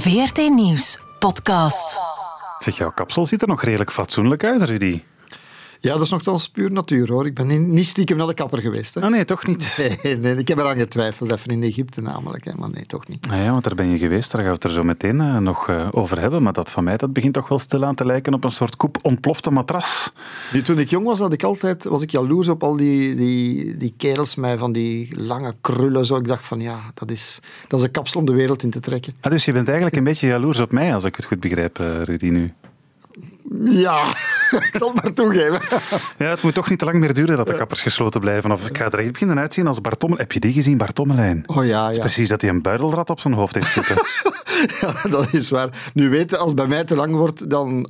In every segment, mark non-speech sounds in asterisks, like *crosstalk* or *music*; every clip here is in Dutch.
VRT Nieuws podcast. Zeg, jouw kapsel ziet er nog redelijk fatsoenlijk uit, Rudy. Ja, dat is nogthans puur natuur hoor. Ik ben niet- niet stiekem naar de kapper geweest. Hè. Ah nee, toch niet. Nee, nee, ik heb eraan getwijfeld, even in Egypte namelijk. Hè. Maar nee, toch niet. Ah ja, want daar ben je geweest, daar gaan we het er zo meteen eh, nog eh, over hebben. Maar dat van mij, dat begint toch wel stilaan te lijken op een soort koep ontplofte matras. Nu, toen ik jong was, had ik altijd, was ik jaloers op al die, die, die kerels met van die lange krullen. Zo. Ik dacht van ja, dat is, dat is een kapsel om de wereld in te trekken. Ah, dus je bent eigenlijk een beetje jaloers op mij, als ik het goed begrijp, eh, Rudy, nu. Ja, *laughs* ik zal het maar toegeven. Ja, het moet toch niet te lang meer duren dat de kappers gesloten blijven. Of ik ga er echt beginnen uitzien als Bartommel. Heb je die gezien, Bartommelijn? Oh ja, Het is ja. precies dat hij een buidelrat op zijn hoofd heeft zitten. *laughs* ja, dat is waar. Nu weten, als het bij mij te lang wordt, dan...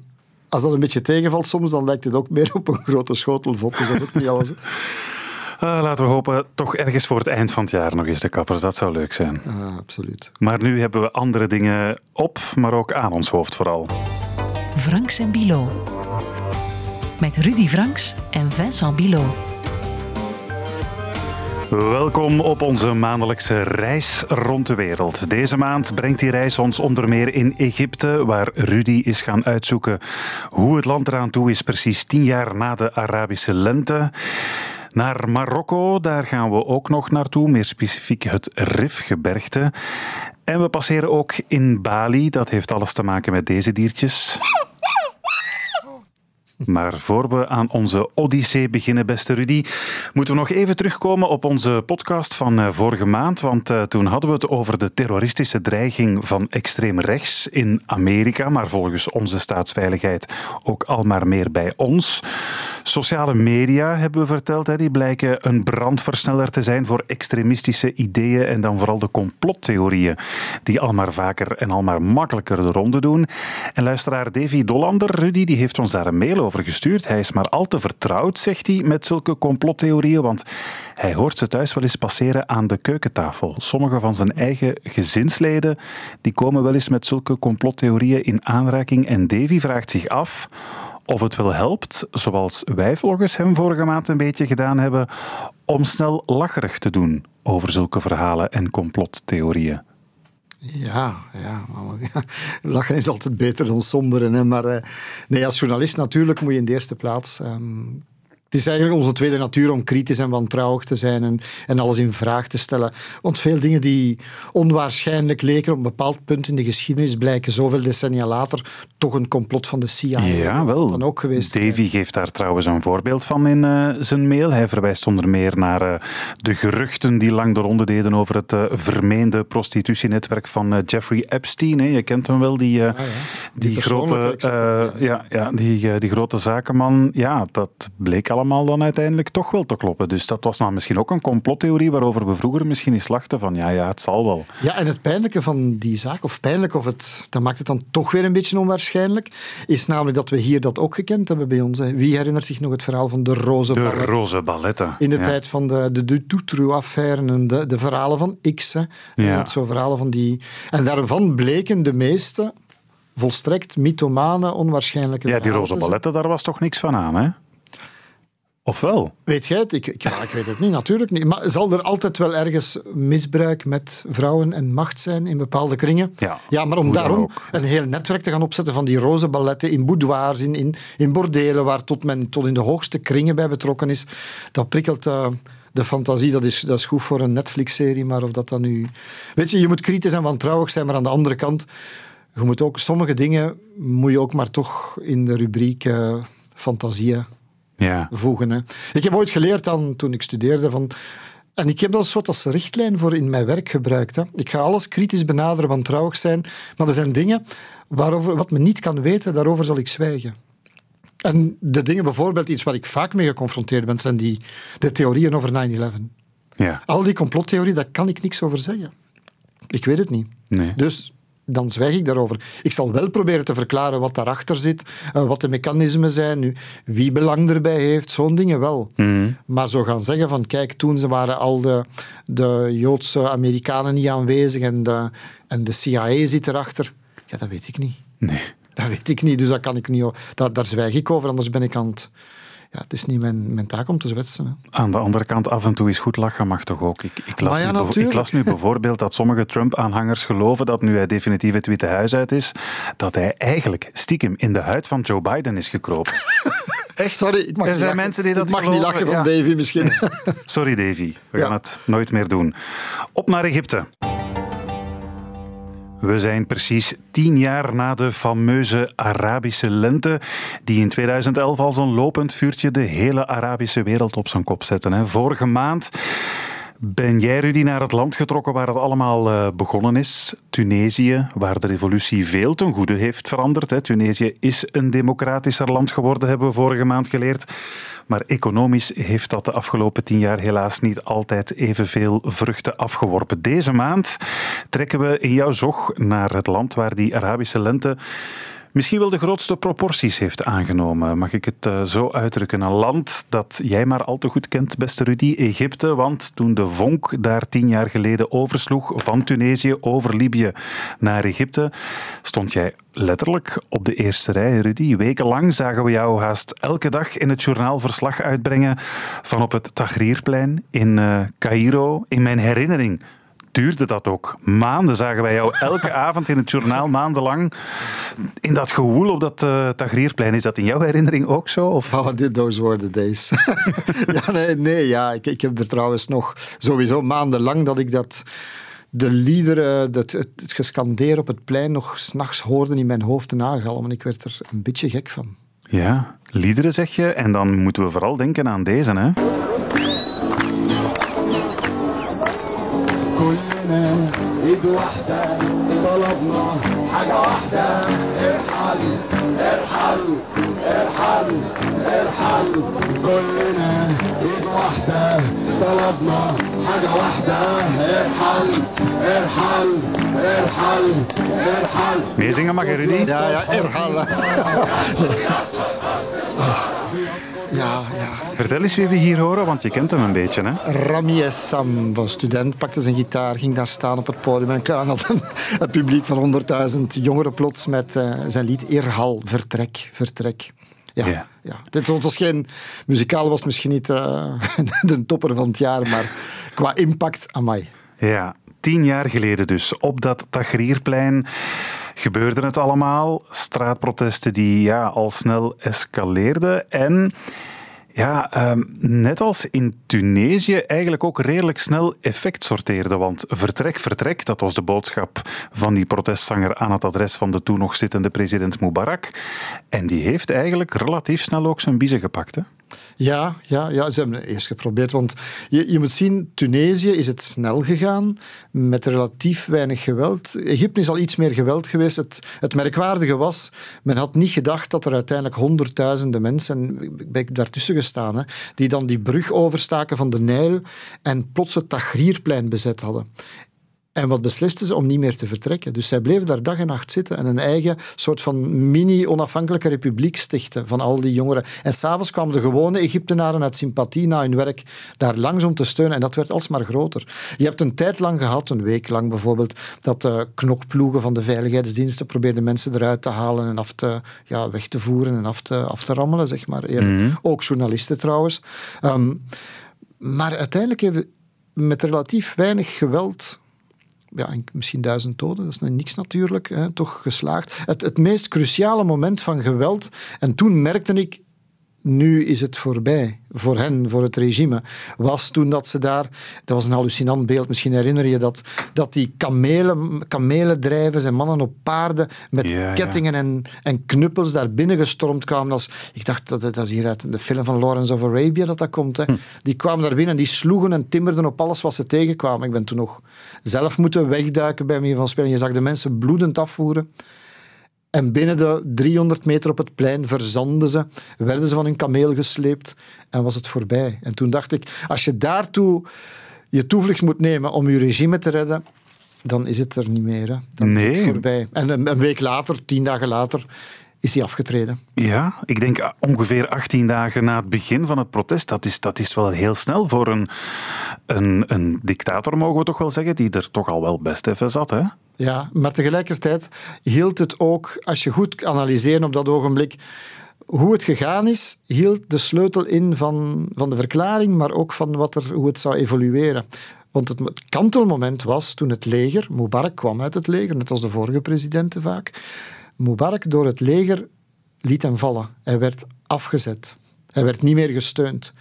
Als dat een beetje tegenvalt soms, dan lijkt het ook meer op een grote schotel vod. Dus dat ook niet alles. Ah, *laughs* laten we hopen, toch ergens voor het eind van het jaar nog eens de kappers. Dat zou leuk zijn. Ah, absoluut. Maar nu hebben we andere dingen op, maar ook aan ons hoofd vooral. Franks en Bilo. Met Rudy Franks en Vincent Bilo. Welkom op onze maandelijkse reis rond de wereld. Deze maand brengt die reis ons onder meer in Egypte, waar Rudy is gaan uitzoeken hoe het land eraan toe is, precies tien jaar na de Arabische lente. Naar Marokko, daar gaan we ook nog naartoe, meer specifiek het Rifgebergte. En we passeren ook in Bali, dat heeft alles te maken met deze diertjes. Maar voor we aan onze odyssee beginnen, beste Rudy, moeten we nog even terugkomen op onze podcast van eh, vorige maand. Want eh, toen hadden we het over de terroristische dreiging van extreem rechts in Amerika. Maar volgens onze staatsveiligheid ook al maar meer bij ons. Sociale media, hebben we verteld, die blijken een brandversneller te zijn voor extremistische ideeën. En dan vooral de complottheorieën, die al maar vaker en al maar makkelijker de ronde doen. En luisteraar Davy Dollander, Rudy, die heeft ons daar een mail over Hij is maar al te vertrouwd, zegt hij, met zulke complottheorieën, want hij hoort ze thuis wel eens passeren aan de keukentafel. Sommige van zijn eigen gezinsleden die komen wel eens met zulke complottheorieën in aanraking. En Davy vraagt zich af of het wel helpt, zoals wij volgens hem vorige maand een beetje gedaan hebben, om snel lacherig te doen over zulke verhalen en complottheorieën. Ja, ja, maar, *laughs* lachen is altijd beter dan somberen. Hè? Maar eh, nee, als journalist natuurlijk moet je in de eerste plaats... ehm, het is eigenlijk onze tweede natuur om kritisch en wantrouwig te zijn en, en alles in vraag te stellen. Want veel dingen die onwaarschijnlijk leken op een bepaald punt in de geschiedenis blijken zoveel decennia later toch een complot van de CIA. Ja, wel. Dan ook geweest. zijn. Davy geeft daar trouwens een voorbeeld van in eh, zijn mail. Hij verwijst onder meer naar eh, de geruchten die lang de ronde deden over het eh, vermeende prostitutienetwerk van Jeffrey Epstein. Hè. Je kent hem wel, die, ja. die, Die grote, ja, ja, die, die grote zakenman. Ja, dat bleek allemaal dan uiteindelijk toch wel te kloppen. Dus dat was nou misschien ook een complottheorie waarover we vroeger misschien eens lachten van ja, ja, het zal wel. Ja, en het pijnlijke van die zaak, of pijnlijk, of het, dat maakt het dan toch weer een beetje onwaarschijnlijk, is namelijk dat we hier dat ook gekend hebben bij ons. hè. Wie herinnert zich nog het verhaal van de roze De ballet? roze balletten. In de ja. tijd van de, de, de Dutroux-affaire en de, de verhalen van X. Hè. En Ja. dat Zo verhalen van die... En daarvan bleken de meeste volstrekt mythomane, onwaarschijnlijke Ja, die roze balletten, daar was toch niks van aan, hè? Of wel? Weet jij het? Ik, ik, ja, ik weet het niet, natuurlijk niet. Maar zal er altijd wel ergens misbruik met vrouwen en macht zijn in bepaalde kringen? Ja, ja maar om daarom een heel netwerk te gaan opzetten van die roze balletten in boudoirs, in, in, in bordelen, waar tot men tot in de hoogste kringen bij betrokken is, dat prikkelt... eh, de fantasie, dat is, dat is goed voor een Netflix-serie, maar of dat dan nu... Weet je, je moet kritisch en wantrouwig zijn, maar aan de andere kant, je moet ook, sommige dingen moet je ook maar toch in de rubriek eh, fantasieën Ja. voegen. Hè. Ik heb ooit geleerd dan, toen ik studeerde van. En ik heb dat een soort als richtlijn voor in mijn werk gebruikt. Hè. Ik ga alles kritisch benaderen, wantrouwig zijn. Maar er zijn dingen waarover, wat men niet kan weten, daarover zal ik zwijgen. En de dingen, bijvoorbeeld iets waar ik vaak mee geconfronteerd ben, zijn die, de theorieën over 9-11. Ja. Al die complottheorieën, daar kan ik niks over zeggen. Ik weet het niet. Nee. Dus dan zwijg ik daarover. Ik zal wel proberen te verklaren wat daarachter zit, eh, wat de mechanismen zijn, nu, wie belang erbij heeft, zo'n dingen wel. Mhm. Maar zo gaan zeggen van, kijk, toen ze waren al de, de Joodse Amerikanen niet aanwezig en de, en de CIA zit erachter, ja, dat weet ik niet. Nee. Dat weet ik niet, dus dat kan ik niet, daar zwijg ik over, anders ben ik aan het, ja, het is niet mijn, mijn taak om te zwetsen. Hè. Aan de andere kant, af en toe is goed lachen mag toch ook? Ik, ik, las, ja, nu, bevo- ik natuurlijk. las nu bijvoorbeeld dat sommige Trump-aanhangers geloven dat nu hij definitief het Witte Huis uit is, dat hij eigenlijk stiekem in de huid van Joe Biden is gekropen. *laughs* Echt? Sorry, ik mag er zijn lachen. mensen die dat Ik mag geloven. niet lachen van Ja. Davy misschien. *laughs* Sorry Davy, we gaan het nooit meer doen. Op naar Egypte. We zijn precies tien jaar na de fameuze Arabische lente, die in 2011 als een lopend vuurtje de hele Arabische wereld op zijn kop zette. Vorige maand ben jij, Rudy, naar het land getrokken waar het allemaal eh, begonnen is. Tunesië, waar de revolutie veel ten goede heeft veranderd. Tunesië is een democratischer land geworden, hebben we vorige maand geleerd. Maar economisch heeft dat de afgelopen tien jaar helaas niet altijd evenveel vruchten afgeworpen. Deze maand trekken we in jouw zog naar het land waar die Arabische lente misschien wel de grootste proporties heeft aangenomen. Mag ik het eh, zo uitdrukken? Een land dat jij maar al te goed kent, beste Rudy, Egypte. Want toen de vonk daar tien jaar geleden oversloeg van Tunesië over Libië naar Egypte, stond jij letterlijk op de eerste rij, Rudy. Wekenlang zagen we jou haast elke dag in het journaal verslag uitbrengen van op het Tahrirplein in eh Cairo. In mijn herinnering duurde dat ook. Maanden zagen wij jou elke *laughs* avond in het journaal, maandenlang. In dat gewoel op dat uh, Tahrirplein. Is dat in jouw herinnering ook zo? Of? Oh, dit, those were the days. *laughs* ja, nee, nee ja, ik, ik heb er trouwens nog sowieso maandenlang dat ik dat de liederen, dat, het, het gescandeer op het plein nog s'nachts hoorde in mijn hoofd en aangalmen. Ik werd er een beetje gek van. Ja, liederen zeg je. En dan moeten we vooral denken aan deze, hè? واحدة طلبنا حاجة واحدة ارحل ارحل ارحل ارحل كلنا ايد واحدة طلبنا حاجة واحدة ارحل ارحل ارحل ارحل Rudy? Ja, ja, erhal. Ja, ja. Vertel eens wie we hier horen, want je kent hem een beetje, hè? Rami Essam, van student, pakte zijn gitaar, ging daar staan op het podium en had een, een publiek van 100.000 jongeren plots met uh, zijn lied Irhal, Vertrek, Vertrek. Ja, Ja. ja. Dit was geen, muzikaal was misschien niet uh, *laughs* de topper van het jaar, maar qua impact, amai. Ja, tien jaar geleden dus, op dat Tahrirplein gebeurde het allemaal. Straatprotesten die ja, al snel escaleerden en... Ja, um, net als in Tunesië eigenlijk ook redelijk snel effect sorteerde. Want vertrek, vertrek, dat was de boodschap van die protestzanger aan het adres van de toen nog zittende president Mubarak. En die heeft eigenlijk relatief snel ook zijn biezen gepakt. Hè? Ja, ja, ja, ze hebben het eerst geprobeerd. Want je, je moet zien, Tunesië is het snel gegaan met relatief weinig geweld. Egypte is al iets meer geweld geweest. Het, het merkwaardige was, men had niet gedacht dat er uiteindelijk honderdduizenden mensen, ik ben daartussen gestaan, hè, die dan die brug overstaken van de Nijl en plots het Tahrirplein bezet hadden. En wat beslisten ze om niet meer te vertrekken? Dus zij bleven daar dag en nacht zitten en een eigen soort van mini-onafhankelijke republiek stichten van al die jongeren. En s'avonds kwamen de gewone Egyptenaren uit sympathie na hun werk daar langs om te steunen en dat werd alsmaar groter. Je hebt een tijd lang gehad, een week lang bijvoorbeeld, dat de knokploegen van de veiligheidsdiensten probeerden mensen eruit te halen en af te, ja, weg te voeren en af te, af te rammelen, zeg maar. Mm-hmm. Ook journalisten trouwens. Um, maar uiteindelijk hebben we met relatief weinig geweld ja, misschien duizend doden, dat is niks natuurlijk, hè, toch geslaagd. Het, het meest cruciale moment van geweld, en toen merkte ik, nu is het voorbij, voor hen, voor het regime, was toen dat ze daar, dat was een hallucinant beeld, misschien herinner je dat, dat die kamelen, kamelendrijvers en mannen op paarden met ja, kettingen ja. En, en knuppels daar binnen gestormd kwamen. Als, ik dacht, dat, dat is hier uit de film van Lawrence of Arabia dat dat komt. Hè. Hm. Die kwamen daar binnen en die sloegen en timmerden op alles wat ze tegenkwamen. Ik ben toen nog zelf moeten wegduiken bij mij van spelen. Je zag de mensen bloedend afvoeren. En binnen de 300 meter op het plein verzanden ze, werden ze van hun kameel gesleept en was het voorbij. En toen dacht ik, als je daartoe je toevlucht moet nemen om je regime te redden, dan is het er niet meer. Hè. Dan nee. is het voorbij. En een, een week later, tien dagen later, is hij afgetreden. Ja, ik denk ongeveer 18 dagen na het begin van het protest. Dat is, dat is wel heel snel voor een, een, een dictator, mogen we toch wel zeggen, die er toch al wel best even zat. Hè? Ja, maar tegelijkertijd hield het ook, als je goed analyseert op dat ogenblik, hoe het gegaan is, hield de sleutel in van, van de verklaring, maar ook van wat er, hoe het zou evolueren. Want het kantelmoment was toen het leger, Mubarak kwam uit het leger, net als de vorige presidenten vaak. Mubarak door het leger liet hem vallen. Hij werd afgezet. Hij werd niet meer gesteund.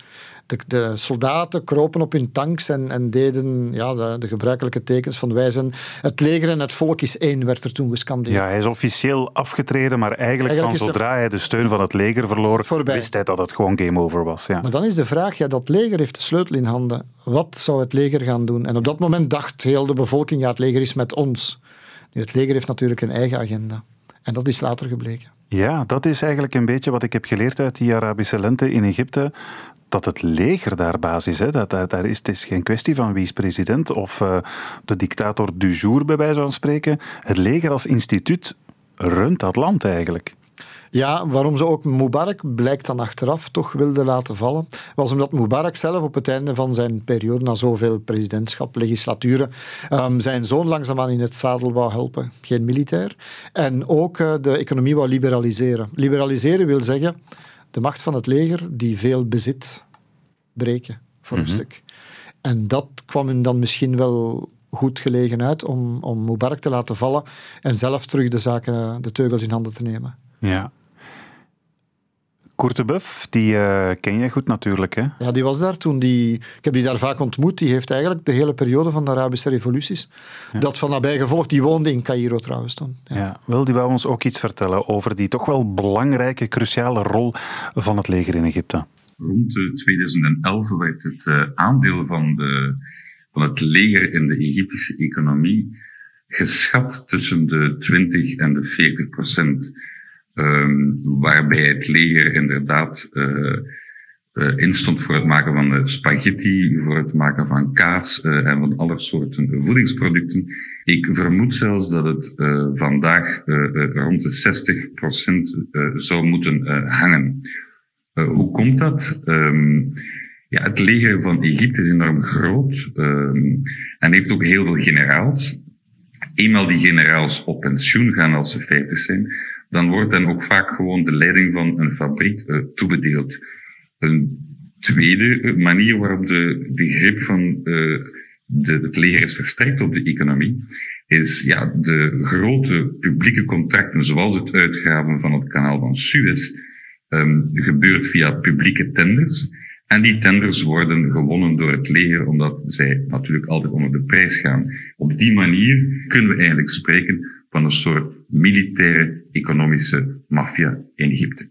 De, de soldaten kropen op hun tanks en, en deden ja, de, de, gebruikelijke tekens van wij zijn het leger en het volk is één, werd er toen gescandeerd. Ja, hij is officieel afgetreden, maar eigenlijk, eigenlijk van zodra hij de steun van het leger verloor, wist hij dat het gewoon game over was. Ja. Maar dan is de vraag, ja, dat leger heeft de sleutel in handen. Wat zou het leger gaan doen? En op dat moment dacht heel de bevolking, ja, het leger is met ons. Nu, het leger heeft natuurlijk een eigen agenda. En dat is later gebleken. Ja, dat is eigenlijk een beetje wat ik heb geleerd uit die Arabische lente in Egypte. Dat het leger daar basis is. Dat, daar is, het is geen kwestie van wie is president of uh, de dictator du jour, bij wijze van spreken. Het leger als instituut runt dat land eigenlijk. Ja, waarom ze ook Mubarak, blijkt dan achteraf, toch wilde laten vallen, was omdat Mubarak zelf op het einde van zijn periode, na zoveel presidentschap, legislaturen, um, zijn zoon langzaamaan in het zadel wou helpen. Geen militair. En ook uh, de economie wou liberaliseren. Liberaliseren wil zeggen de macht van het leger die veel bezit breken, voor een mm -hmm. stuk. En dat kwam hem dan misschien wel goed gelegen uit om, om Mubarak te laten vallen en zelf terug de zaken, de teugels in handen te nemen. Ja. Courtebeuf, die uh, ken je goed natuurlijk. Hè? Ja, die was daar toen. Die, ik heb die daar vaak ontmoet. Die heeft eigenlijk de hele periode van de Arabische revoluties ja. dat van nabij gevolgd. Die woonde in Cairo trouwens toen. Ja. ja, wel, die wou ons ook iets vertellen over die toch wel belangrijke, cruciale rol van het leger in Egypte. Rond 2011 werd het uh, aandeel van, de, van het leger in de Egyptische economie geschat tussen de 20 en de 40 procent. Um, waarbij het leger inderdaad uh, uh, instond voor het maken van spaghetti, voor het maken van kaas en van alle soorten voedingsproducten. Ik vermoed zelfs dat het vandaag rond de 60 procent zou moeten hangen. hoe komt dat? Um, ja, het leger van Egypte is enorm groot um, en heeft ook heel veel generaals. Eenmaal die generaals op pensioen gaan als ze 50 zijn, dan wordt dan ook vaak gewoon de leiding van een fabriek uh, toebedeeld. Een tweede manier waarop de, de grip van uh, de, het leger is versterkt op de economie, is ja, de grote publieke contracten, zoals het uitgaven van het kanaal van Suez, um, gebeurt via publieke tenders. En die tenders worden gewonnen door het leger, omdat zij natuurlijk altijd onder de prijs gaan. Op die manier kunnen we eigenlijk spreken van een soort militaire economische maffia in Egypte.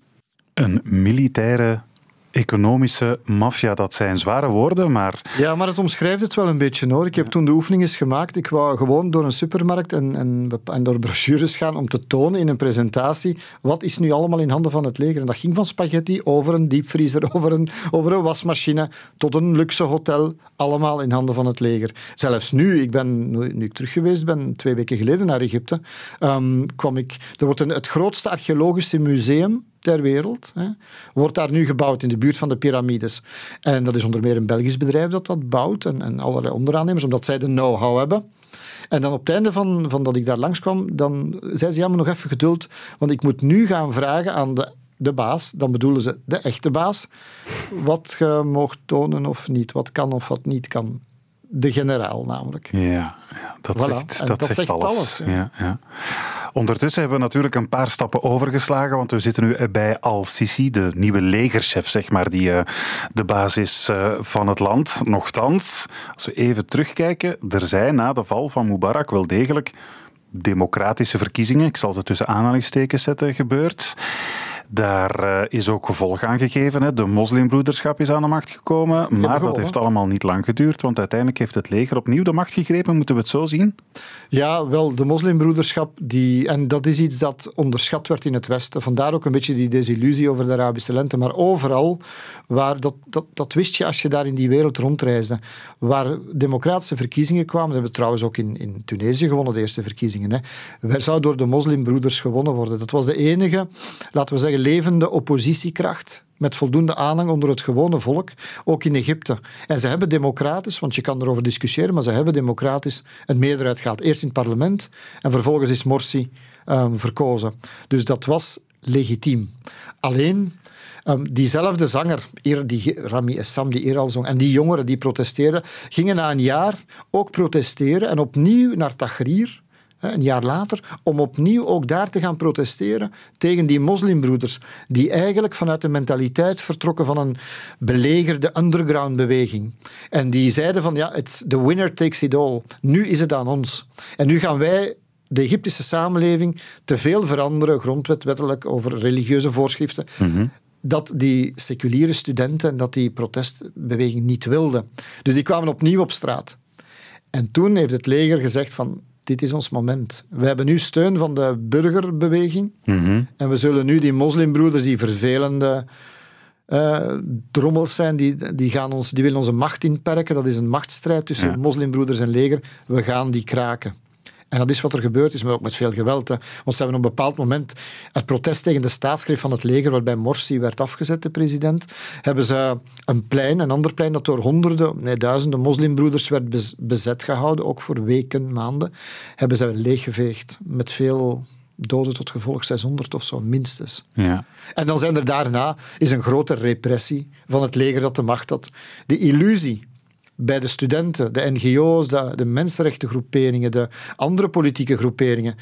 Een militaire economische maffia, dat zijn zware woorden, maar... Ja, maar het omschrijft het wel een beetje, hoor. Ik heb toen de oefening eens gemaakt. Ik wou gewoon door een supermarkt en, en, en, door brochures gaan om te tonen in een presentatie wat is nu allemaal in handen van het leger. En dat ging van spaghetti over een diepvriezer, *laughs* over een, over een wasmachine, tot een luxe hotel. Allemaal in handen van het leger. Zelfs nu, ik ben, nu ik terug geweest ben, twee weken geleden naar Egypte, um, kwam ik... Er wordt een, het grootste archeologische museum ter wereld. Hè, wordt daar nu gebouwd in de buurt van de piramides. En dat is onder meer een Belgisch bedrijf dat dat bouwt en, en allerlei onderaannemers, omdat zij de know-how hebben. En dan op het einde van, van dat ik daar langskwam, dan zei ze, ja, maar nog even geduld, want ik moet nu gaan vragen aan de, de baas, dan bedoelen ze de echte baas, wat je mocht tonen of niet, wat kan of wat niet kan. De generaal namelijk. Ja, ja dat, voilà. zegt, dat, dat, zegt, alles. alles. Ja, ja. Ondertussen hebben we natuurlijk een paar stappen overgeslagen, want we zitten nu bij Al-Sisi, de nieuwe legerchef, zeg maar, die uh, de basis uh, van het land. Nochtans, als we even terugkijken, er zijn na de val van Mubarak wel degelijk democratische verkiezingen, ik zal ze tussen aanhalingstekens zetten, gebeurd. Daar uh, is ook gevolg aan gegeven. Hè. De moslimbroederschap is aan de macht gekomen. Maar dat heeft allemaal niet lang geduurd, want uiteindelijk heeft het leger opnieuw de macht gegrepen. Moeten we het zo zien? Ja, wel, de moslimbroederschap, die, en dat is iets dat onderschat werd in het Westen. Vandaar ook een beetje die desillusie over de Arabische lente. Maar overal, waar dat, dat, dat wist je als je daar in die wereld rondreisde, waar democratische verkiezingen kwamen, dat hebben we trouwens ook in, in Tunesië gewonnen, de eerste verkiezingen, hè, zou door de moslimbroeders gewonnen worden. Dat was de enige, laten we zeggen, levende oppositiekracht met voldoende aanhang onder het gewone volk, ook in Egypte. En ze hebben democratisch, want je kan erover discussiëren, maar ze hebben democratisch een meerderheid gehad. Eerst in het parlement en vervolgens is Morsi um, verkozen. Dus dat was legitiem. Alleen, um, diezelfde zanger, die Rami Essam, die eerder al zong, en die jongeren die protesteerden, gingen na een jaar ook protesteren en opnieuw naar Tahrir, een jaar later, om opnieuw ook daar te gaan protesteren tegen die moslimbroeders, die eigenlijk vanuit de mentaliteit vertrokken van een belegerde underground-beweging. En die zeiden van, ja, the winner takes it all. Nu is het aan ons. En nu gaan wij de Egyptische samenleving te veel veranderen, grondwetwettelijk, over religieuze voorschriften, Mhm. dat die seculiere studenten, dat die protestbeweging niet wilden. Dus die kwamen opnieuw op straat. En toen heeft het leger gezegd van, dit is ons moment. We hebben nu steun van de burgerbeweging Mhm. en we zullen nu die moslimbroeders, die vervelende eh, drommels zijn, die, die, gaan ons, die willen onze macht inperken. Dat is een machtsstrijd tussen Ja. moslimbroeders en leger. We gaan die kraken. En dat is wat er gebeurd is, maar ook met veel geweld. Hè. Want ze hebben op een bepaald moment het protest tegen de staatsgreep van het leger, waarbij Morsi werd afgezet, de president, hebben ze een plein, een ander plein dat door honderden, nee duizenden moslimbroeders werd bez- bezet gehouden, ook voor weken, maanden, hebben ze leeggeveegd. Met veel doden tot gevolg, 600 of zo, minstens. Ja. En dan zijn er daarna is een grote repressie van het leger dat de macht had. De illusie bij de studenten, de NGO's, de, mensenrechtengroeperingen, de andere politieke groeperingen,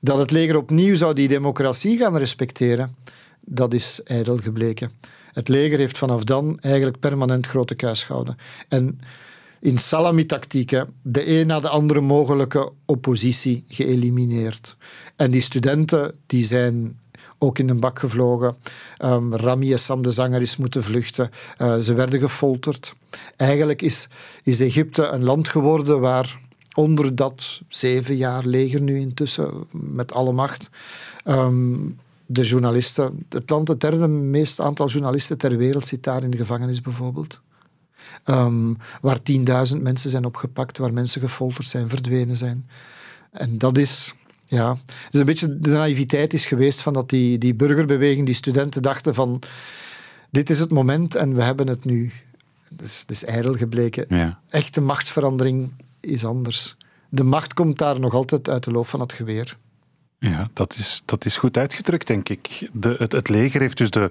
dat het leger opnieuw zou die democratie gaan respecteren, dat is ijdel gebleken. Het leger heeft vanaf dan eigenlijk permanent grote kuis gehouden. En in salami-tactieken de een na de andere mogelijke oppositie geëlimineerd. En die studenten die zijn ook in een bak gevlogen. Um, Rami Essam, de zanger, is moeten vluchten. Uh, ze werden gefolterd. Eigenlijk is, is Egypte een land geworden waar onder dat zeven jaar leger nu intussen, met alle macht, um, de journalisten, het land het derde meest aantal journalisten ter wereld zit daar in de gevangenis bijvoorbeeld. Um, waar 10.000 mensen zijn opgepakt, waar mensen gefolterd zijn, verdwenen zijn. En dat is, ja, dus een beetje de naïviteit is geweest van dat die, die burgerbeweging, die studenten dachten van dit is het moment en we hebben het nu. Is, dat is ijdel gebleken. Ja. Echte machtsverandering is anders. De macht komt daar nog altijd uit de loop van het geweer. Ja, dat is, dat is goed uitgedrukt, denk ik. De, het, het leger heeft dus de,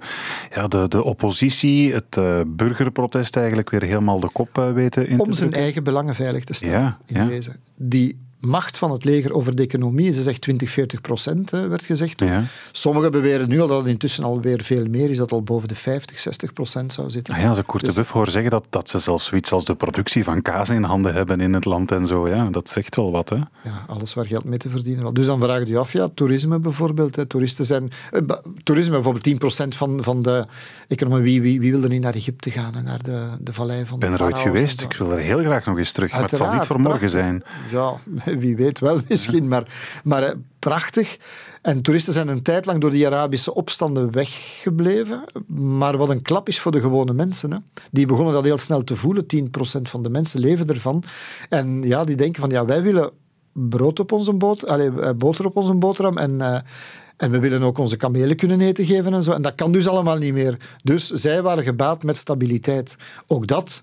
ja, de, de oppositie, het uh, burgerprotest eigenlijk weer helemaal de kop uh, weten in Om zijn eigen belangen veilig te stellen, ja, in ja. wezen. Die macht van het leger over de economie, ze zegt 20, 40 procent, werd gezegd. Ja. Sommigen beweren nu al dat het intussen alweer veel meer is, dat het al boven de 50, 60 procent zou zitten. Ah ja, als ik de Buff hoor zeggen dat, dat ze zelfs zoiets als de productie van kaas in handen hebben in het land en zo, ja, dat zegt wel wat, hè? Ja, alles waar geld mee te verdienen. Dus dan vraag je af, ja, toerisme bijvoorbeeld. Hè. Toeristen zijn... Eh, toerisme, bijvoorbeeld 10 procent van, van de economie. Wie, wie, wie wil er niet naar Egypte gaan en naar de, de vallei van Ik ben de er ooit geweest, ik wil er heel graag nog eens terug, maar het zal niet voor morgen prachtig. zijn. Ja, *laughs* wie weet wel misschien, maar, maar eh, prachtig. En toeristen zijn een tijd lang door die Arabische opstanden weggebleven. Maar wat een klap is voor de gewone mensen. Hè. Die begonnen dat heel snel te voelen. 10% van de mensen leven ervan. En ja, die denken van, ja, wij willen brood op onze boot, allee, eh, boter op onze boterham en... eh, en we willen ook onze kamelen kunnen eten geven en zo. En dat kan dus allemaal niet meer. Dus zij waren gebaat met stabiliteit. Ook dat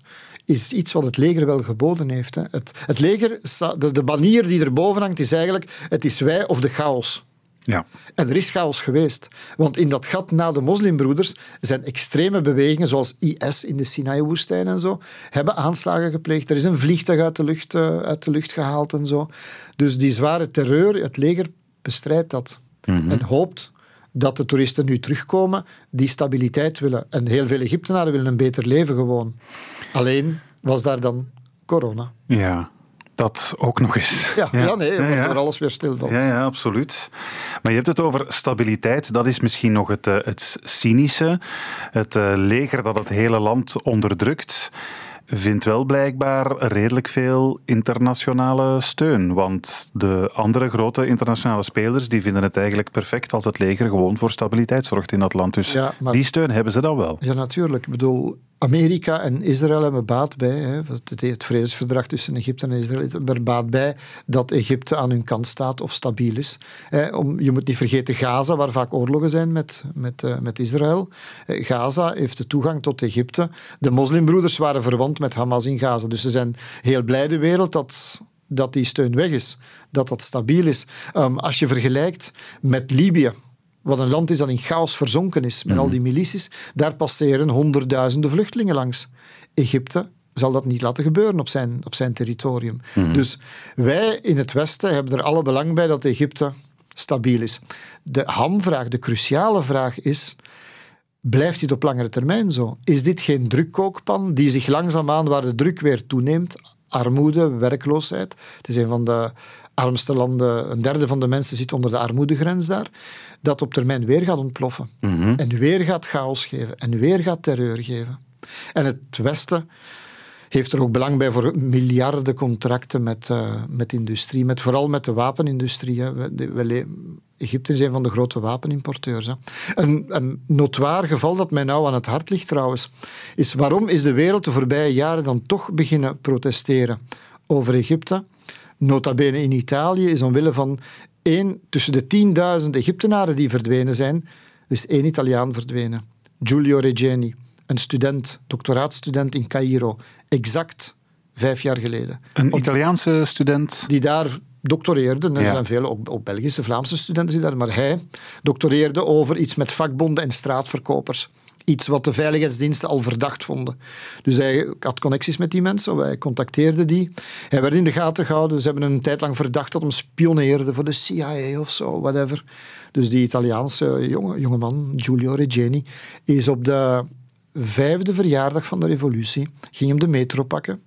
is iets wat het leger wel geboden heeft. Hè. Het, het leger, de, de banier die erboven hangt, is eigenlijk het is wij of de chaos. Ja. En er is chaos geweest. Want in dat gat na de moslimbroeders zijn extreme bewegingen, zoals IS in de Sinai-woestijn en zo, hebben aanslagen gepleegd. Er is een vliegtuig uit de lucht, eh, uit de lucht gehaald en zo. Dus die zware terreur, het leger bestrijdt dat. En hoopt dat de toeristen nu terugkomen, die stabiliteit willen. En heel veel Egyptenaren willen een beter leven gewoon. Alleen was daar dan corona. ja, dat ook nog eens. Ja, ja. nee, ja, ja. waardoor alles weer stilvalt. Ja, ja, absoluut. Maar je hebt het over stabiliteit. Dat is misschien nog het, eh, het cynische. Het eh, leger dat het hele land onderdrukt, vindt wel blijkbaar redelijk veel internationale steun. Want de andere grote internationale spelers die vinden het eigenlijk perfect als het leger gewoon voor stabiliteit zorgt in dat land. Dus Ja, maar- die steun hebben ze dan wel. Ja, natuurlijk. Ik bedoel, Amerika en Israël hebben baat bij. Het, vredesverdrag tussen Egypte en Israël er baat bij dat Egypte aan hun kant staat of stabiel is. Je moet niet vergeten Gaza, waar vaak oorlogen zijn met, met, eh, met Israël. Eh, Gaza heeft de toegang tot Egypte. De moslimbroeders waren verwant met Hamas in Gaza. Dus ze zijn heel blij de wereld dat, dat die steun weg is. Dat dat stabiel is. Ehm, als je vergelijkt met Libië wat een land is dat in chaos verzonken is met al die milities, daar passeren honderdduizenden vluchtelingen langs. Egypte zal dat niet laten gebeuren op zijn, op zijn territorium. Dus wij in het Westen hebben er alle belang bij dat Egypte stabiel is. De hamvraag, de cruciale vraag is, blijft dit op langere termijn zo? Is dit geen drukkookpan die zich langzaamaan, waar de druk weer toeneemt, armoede, werkloosheid, het is een van de armste landen, een derde van de mensen zit onder de armoedegrens daar, dat op termijn weer gaat ontploffen. En weer gaat chaos geven. En weer gaat terreur geven. En het Westen heeft er ook belang bij voor miljarden contracten met, uh, met industrie, met, vooral met de wapenindustrie. Hè. We, we, Egypte is een van de grote wapenimporteurs. Hè. Een, een geval dat mij nou aan het hart ligt trouwens, is waarom is de wereld de voorbije jaren dan toch beginnen protesteren over Egypte? Nota bene in Italië is omwille van één, tussen de 10.000 Egyptenaren die verdwenen zijn, is één Italiaan verdwenen. Giulio Regeni, een student, doctoraatstudent in Cairo, exact vijf jaar geleden. Een Italiaanse student? Die daar doctoreerde. Er zijn veel, ook, ook, Belgische, Vlaamse studenten die daar, maar hij doctoreerde over iets met vakbonden en straatverkopers. Iets wat de veiligheidsdiensten al verdacht vonden. Dus hij had connecties met die mensen, wij contacteerden die. Hij werd in de gaten gehouden. Ze hebben een tijd lang verdacht dat hem spioneerde voor de CIA of zo, whatever. Dus die Italiaanse jonge, jongeman, Giulio Regeni, is op de vijfde verjaardag van de revolutie, ging hem de metro pakken.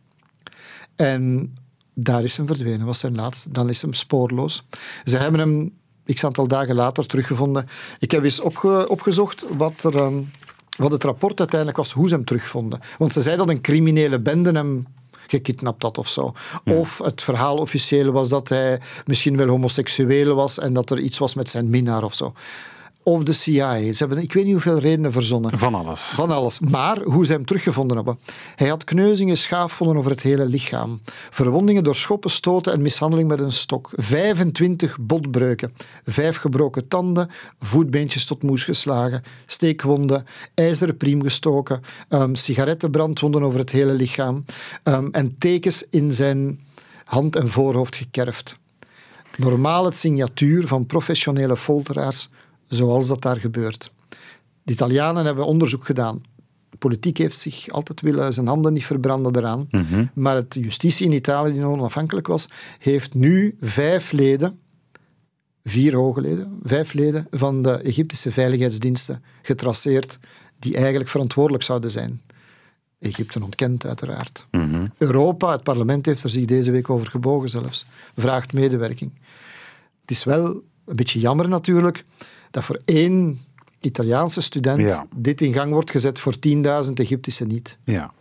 En daar is hem verdwenen, was zijn laatste. Dan is hem spoorloos. Ze hebben hem x aantal dagen later teruggevonden. Ik heb eens opge opgezocht wat, er, um, wat het rapport uiteindelijk was, hoe ze hem terugvonden. Want ze zeiden dat een criminele bende hem gekidnapt had of zo. Of het verhaal officieel was dat hij misschien wel homoseksueel was en dat er iets was met zijn minnaar of zo of de CIA. Ze hebben, ik weet niet hoeveel redenen verzonnen. Van alles. Van alles. Maar hoe ze hem teruggevonden hebben. Hij had kneuzingen, schaafwonden over het hele lichaam. Verwondingen door schoppen, stoten en mishandeling met een stok. 25 botbreuken. Vijf gebroken tanden. Voetbeentjes tot moes geslagen. Steekwonden. IJzeren priem gestoken. Um, sigarettenbrandwonden over het hele lichaam. Um, en tekens in zijn hand en voorhoofd gekerfd. Normaal het signatuur van professionele folteraars zoals dat daar gebeurt. De Italianen hebben onderzoek gedaan. De politiek heeft zich altijd willen zijn handen niet verbranden eraan. Mhm. Maar het justitie in Italië, die onafhankelijk was, heeft nu vijf leden, vier hoge leden, vijf leden van de Egyptische veiligheidsdiensten getraceerd, die eigenlijk verantwoordelijk zouden zijn. Egypte ontkent uiteraard. Mhm. Europa, het parlement heeft er zich deze week over gebogen zelfs, vraagt medewerking. Het is wel een beetje jammer natuurlijk dat voor één Italiaanse student Ja. dit in gang wordt gezet, voor 10.000 Egyptische niet. Ja,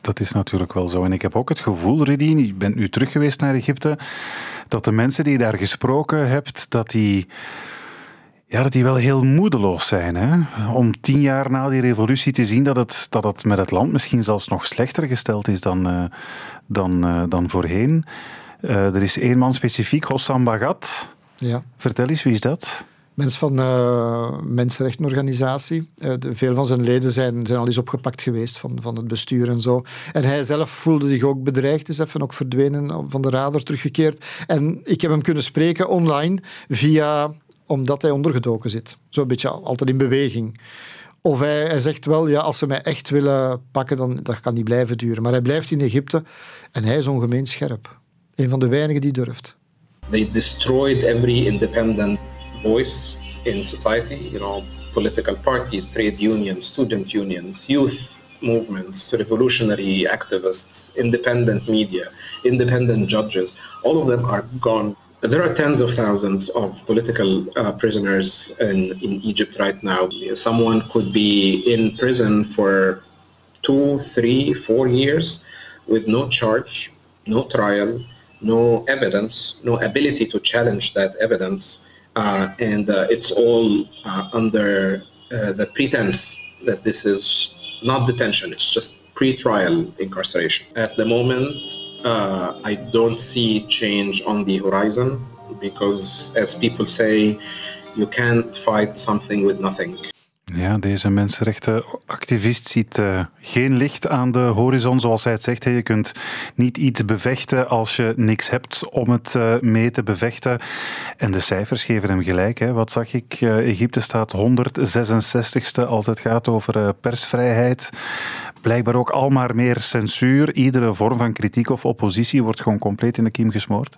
dat is natuurlijk wel zo. En ik heb ook het gevoel, Rudy, je bent nu terug geweest naar Egypte, dat de mensen die je daar gesproken hebt, dat die, ja, dat die wel heel moedeloos zijn. Hè? Om tien jaar na die revolutie te zien dat het, dat het met het land misschien zelfs nog slechter gesteld is dan, eh, dan, eh, dan voorheen. Eh, er is één man specifiek, Hossam Bagat. Ja. Vertel eens, wie is dat? Mens van mensenrechtenorganisatie. Uh, de, veel van zijn leden zijn, zijn al eens opgepakt geweest van, van het bestuur en zo. En hij zelf voelde zich ook bedreigd, is even ook verdwenen, van de radar teruggekeerd. En ik heb hem kunnen spreken online via, omdat hij ondergedoken zit. Zo'n beetje altijd in beweging. Of hij, hij, zegt wel, ja, als ze mij echt willen pakken, dan dat kan niet blijven duren. Maar hij blijft in Egypte en hij is ongemeen scherp. Een van de weinigen die durft. They destroyed every independent voice in society, you know, political parties, trade unions, student unions, youth movements, revolutionary activists, independent media, independent judges, all of them are gone. There are tens of thousands of political uh, prisoners in, in Egypt right now. Someone could be in prison for two, three, four years with no charge, no trial, no evidence, no ability to challenge that evidence. Uh, and uh, it's all uh, under the pretense that this is not detention, it's just pre-trial incarceration. At the moment, I don't see change on the horizon because, as people say, you can't fight something with nothing. Ja, deze mensenrechtenactivist ziet uh, geen licht aan de horizon, zoals hij het zegt. Je kunt niet iets bevechten als je niks hebt om het uh, mee te bevechten. En de cijfers geven hem gelijk. Hè. Wat zag ik? Uh, Egypte staat 166ste als het gaat over persvrijheid. Blijkbaar ook al maar meer censuur. Iedere vorm van kritiek of oppositie wordt gewoon compleet in de kiem gesmoord.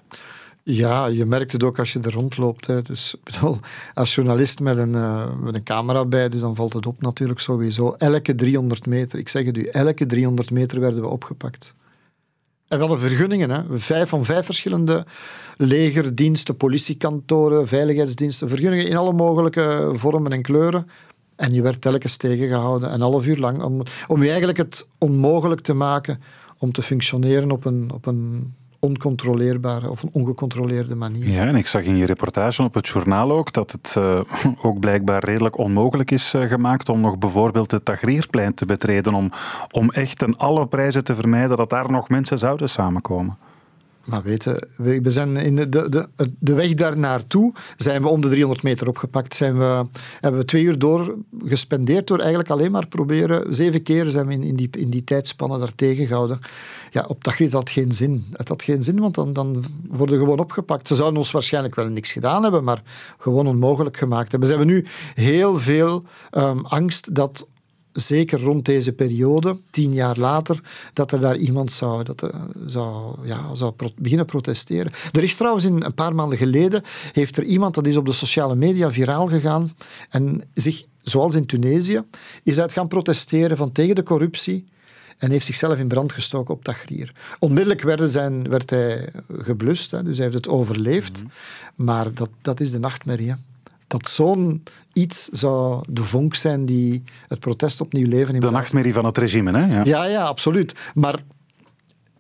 Ja, je merkt het ook als je er rondloopt. Hè. Dus, bedoel, als journalist met een, uh, met een camera bij, dus dan valt het op natuurlijk sowieso. Elke 300 meter, ik zeg het u, elke 300 meter werden we opgepakt. En we hadden vergunningen, hè. Vijf van vijf verschillende legerdiensten, politiekantoren, veiligheidsdiensten, vergunningen in alle mogelijke vormen en kleuren. En je werd telkens tegengehouden, een half uur lang, om, om je eigenlijk het onmogelijk te maken om te functioneren op een, op een oncontroleerbare of een ongecontroleerde manier. Ja, en ik zag in je reportage op het journaal ook dat het uh, ook blijkbaar redelijk onmogelijk is uh, gemaakt om nog bijvoorbeeld het Tagrierplein te betreden, om, om echt ten alle prijzen te vermijden dat daar nog mensen zouden samenkomen. Maar weten, we zijn in de, de, de weg daar naartoe zijn we om de 300 meter opgepakt. Zijn we, hebben we twee uur door gespendeerd door eigenlijk alleen maar proberen. Zeven keer zijn we in, in, die, in die tijdspannen daar tegengehouden. Ja, op dat had geen zin. Het had geen zin, want dan, dan worden we gewoon opgepakt. Ze zouden ons waarschijnlijk wel niks gedaan hebben, maar gewoon onmogelijk gemaakt hebben. Ze hebben nu heel veel um, angst dat zeker rond deze periode, tien jaar later, dat er daar iemand zou, dat er, zou, ja, zou beginnen protesteren. Er is trouwens in, een paar maanden geleden, heeft er iemand, dat is op de sociale media viraal gegaan, en zich, zoals in Tunesië, is uit gaan protesteren van tegen de corruptie, en heeft zichzelf in brand gestoken op Tahrir. Onmiddellijk werd, zijn, werd hij geblust, hè, dus hij heeft het overleefd. Mhm. Maar dat, dat is de nachtmerrie. Hè dat zo'n iets zou de vonk zijn die het protest opnieuw leven in De nachtmerrie van het regime, hè? Ja, ja, ja absoluut. Maar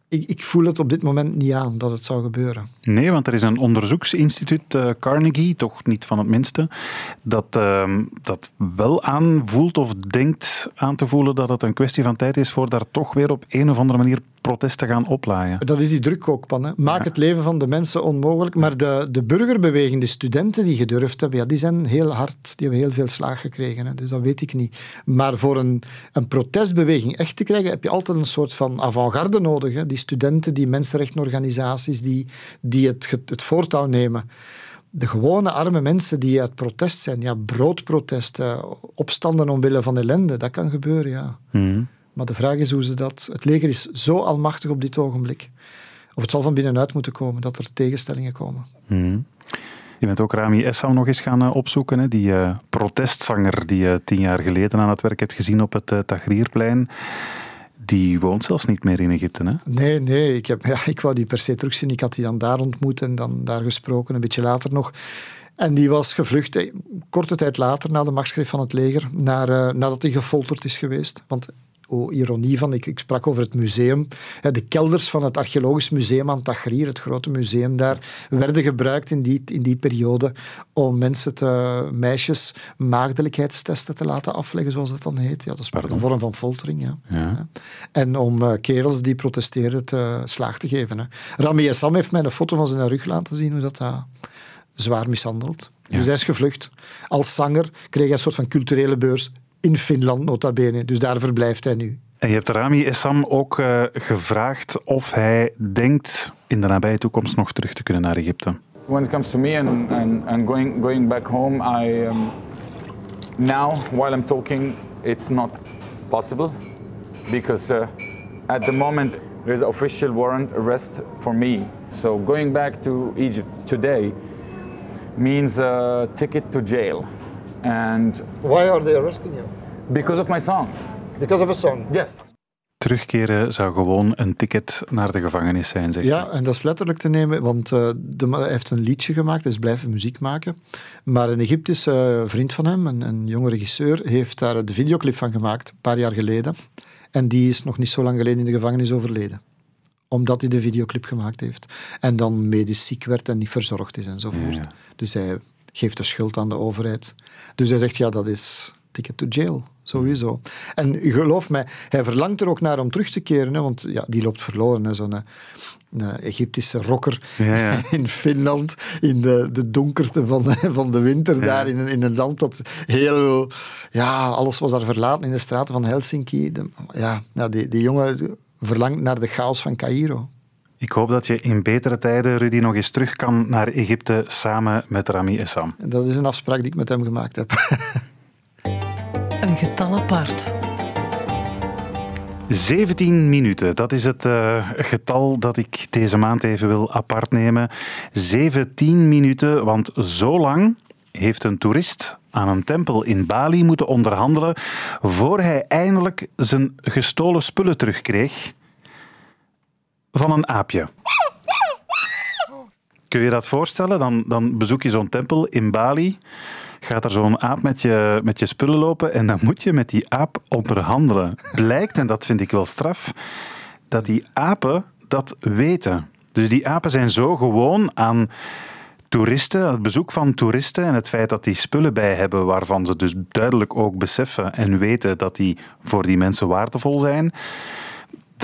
ik, ik, voel het op dit moment niet aan dat het zou gebeuren. Nee, want er is een onderzoeksinstituut, uh, Carnegie, toch niet van het minste, dat, uh, dat wel aanvoelt of denkt aan te voelen dat het een kwestie van tijd is voor daar toch weer op een of andere manier protesten gaan oplaaien. Dat is die drukkookpan. Hè. Maak het leven van de mensen onmogelijk. Maar de, de burgerbeweging, de studenten die gedurfd hebben, ja, die zijn heel hard. Die hebben heel veel slaag gekregen. Hè. Dus dat weet ik niet. Maar voor een, een protestbeweging echt te krijgen, heb je altijd een soort van avant-garde nodig. Hè. Die studenten, die mensenrechtenorganisaties, die, die het, het voortouw nemen de gewone arme mensen die uit protest zijn, ja, broodprotesten, opstanden omwille van ellende, dat kan gebeuren, ja. Mm. Maar de vraag is hoe ze dat... Het leger is zo almachtig op dit ogenblik. Of het zal van binnenuit moeten komen, dat er tegenstellingen komen. Hmm. Je bent ook Rami Essam nog eens gaan uh, opzoeken. Hè? Die uh, protestzanger die je tien jaar geleden aan het werk hebt gezien op het uh, Tagrierplein. Die woont zelfs niet meer in Egypte, hè? Nee, nee. Ik, heb, *laughs* ja, ik wou die per se terugzien. Ik had die dan daar ontmoet en dan daar gesproken, een beetje later nog. En die was gevlucht, korte tijd later, na de machtsgreep van het leger, naar, nadat hij gefolterd is geweest. Want oh, ironie van, ik, ik sprak over het museum. De kelders van het Archeologisch Museum aan Tahrir, het grote museum daar, werden gebruikt in die, in die periode om mensen te, meisjes, maagdelijkheidstesten te laten afleggen, zoals dat dan heet. Ja, dat is een vorm van foltering. Ja. ja. En om uh, kerels die protesteerden te slaag te geven. Hè. Rami Essam heeft mij een foto van zijn rug laten zien, hoe dat uh, zwaar mishandeld. Dus hij is gevlucht. Als zanger kreeg hij een soort van culturele beurs in Finland, nota bene. Dus daar verblijft hij nu. En je hebt Rami Essam ook uh, gevraagd of hij denkt in de nabije toekomst nog terug te kunnen naar Egypte. When it comes to me and, and, and going, going back home, I um, now while I'm talking, it's not possible because uh, at the moment there is an official warrant arrest for me. So going back to Egypt today means a ticket to jail. And why are they arresting you? Because of my song. Because of a song? Yes. Terugkeren zou gewoon een ticket naar de gevangenis zijn, zeg Ja, en dat is letterlijk te nemen, want uh, de, hij heeft een liedje gemaakt, hij is blijven muziek maken. Maar een Egyptische uh, vriend van hem, een, een jonge regisseur, heeft daar de videoclip van gemaakt, een paar jaar geleden. En die is nog niet zo lang geleden in de gevangenis overleden omdat hij de videoclip gemaakt heeft. En dan medisch ziek werd en niet verzorgd is enzovoort. Ja. Dus hij geeft de schuld aan de overheid. Dus hij zegt, ja, dat is ticket to jail. Sowieso. En geloof mij, hij verlangt er ook naar om terug te keren. Hè, want ja, die loopt verloren, zo'n een Egyptische rocker Ja, ja. *laughs* in Finland, in de, de donkerte van de, van de winter, daar in, een- in een land dat heel... Ja, alles was daar verlaten in de straten van Helsinki. De- ja, nou, die, die jongen verlangt naar de chaos van Cairo. Ik hoop dat je in betere tijden, Rudy, nog eens terug kan naar Egypte samen met Rami Essam. En dat is een afspraak die ik met hem gemaakt heb. *laughs* Een getal apart. 17 minuten, dat is het eh, getal dat ik deze maand even wil apart nemen. 17 minuten, want zo lang heeft een toerist aan een tempel in Bali moeten onderhandelen voor hij eindelijk zijn gestolen spullen terugkreeg van een aapje. Kun je dat voorstellen? Dan, dan bezoek je zo'n tempel in Bali, gaat er zo'n aap met je, met je spullen lopen en dan moet je met die aap onderhandelen. Blijkt, en dat vind ik wel straf, dat die apen dat weten. Dus die apen zijn zo gewoon aan toeristen, het bezoek van toeristen en het feit dat die spullen bij hebben waarvan ze dus duidelijk ook beseffen en weten dat die voor die mensen waardevol zijn,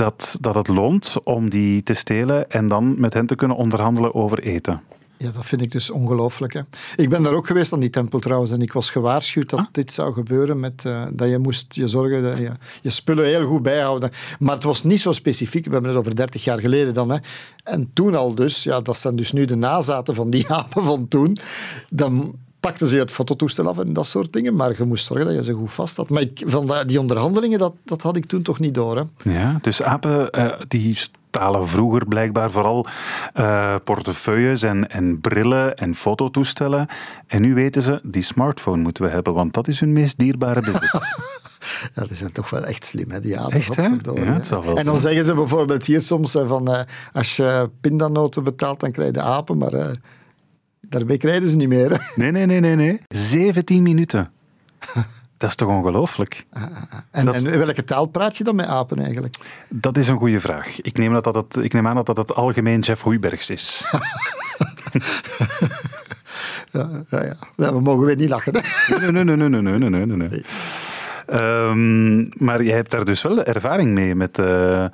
dat, dat het loont om die te stelen en dan met hen te kunnen onderhandelen over eten. Ja, dat vind ik dus ongelooflijk. Ik ben daar ook geweest aan die tempel trouwens en ik was gewaarschuwd dat dit zou gebeuren, met, eh, dat je moest je zorgen dat je je spullen heel goed bijhouden. Maar het was niet zo specifiek, we hebben het over 30 jaar geleden dan. Hè. En toen al dus, ja, dat zijn dus nu de nazaten van die *laughs* apen van toen, dan pakten ze het fototoestel af en dat soort dingen, maar je moest zorgen dat je ze goed vast had. Maar ik, van die onderhandelingen, dat, dat had ik toen toch niet door. Hè. Ja, dus apen eh, die stalen vroeger blijkbaar vooral eh, portefeuilles en, en brillen en fototoestellen. En nu weten ze, die smartphone moeten we hebben, want dat is hun meest dierbare bezit. *laughs* Ja, die zijn toch wel echt slim, hè, die apen. Echt, hè? Ja, En dan zijn. zeggen ze bijvoorbeeld hier soms van eh, als je pindanoten betaalt, dan krijg je de apen, maar Daarbij krijgen ze niet meer. Nee, nee, nee, nee, nee. 17 minuten. *laughs* Dat is toch ongelooflijk? Ah, ah, ah. En, en, welke taal praat je dan met apen eigenlijk? Dat is een goede vraag. Ik neem, dat dat ik neem aan dat dat het algemeen Jeff Huibergs is. *laughs* ja, ja, we mogen weer niet lachen. Nee, nee, nee, nee, nee, nee, nee, nee. nee. Ehm, maar jij hebt daar dus wel ervaring mee met eh,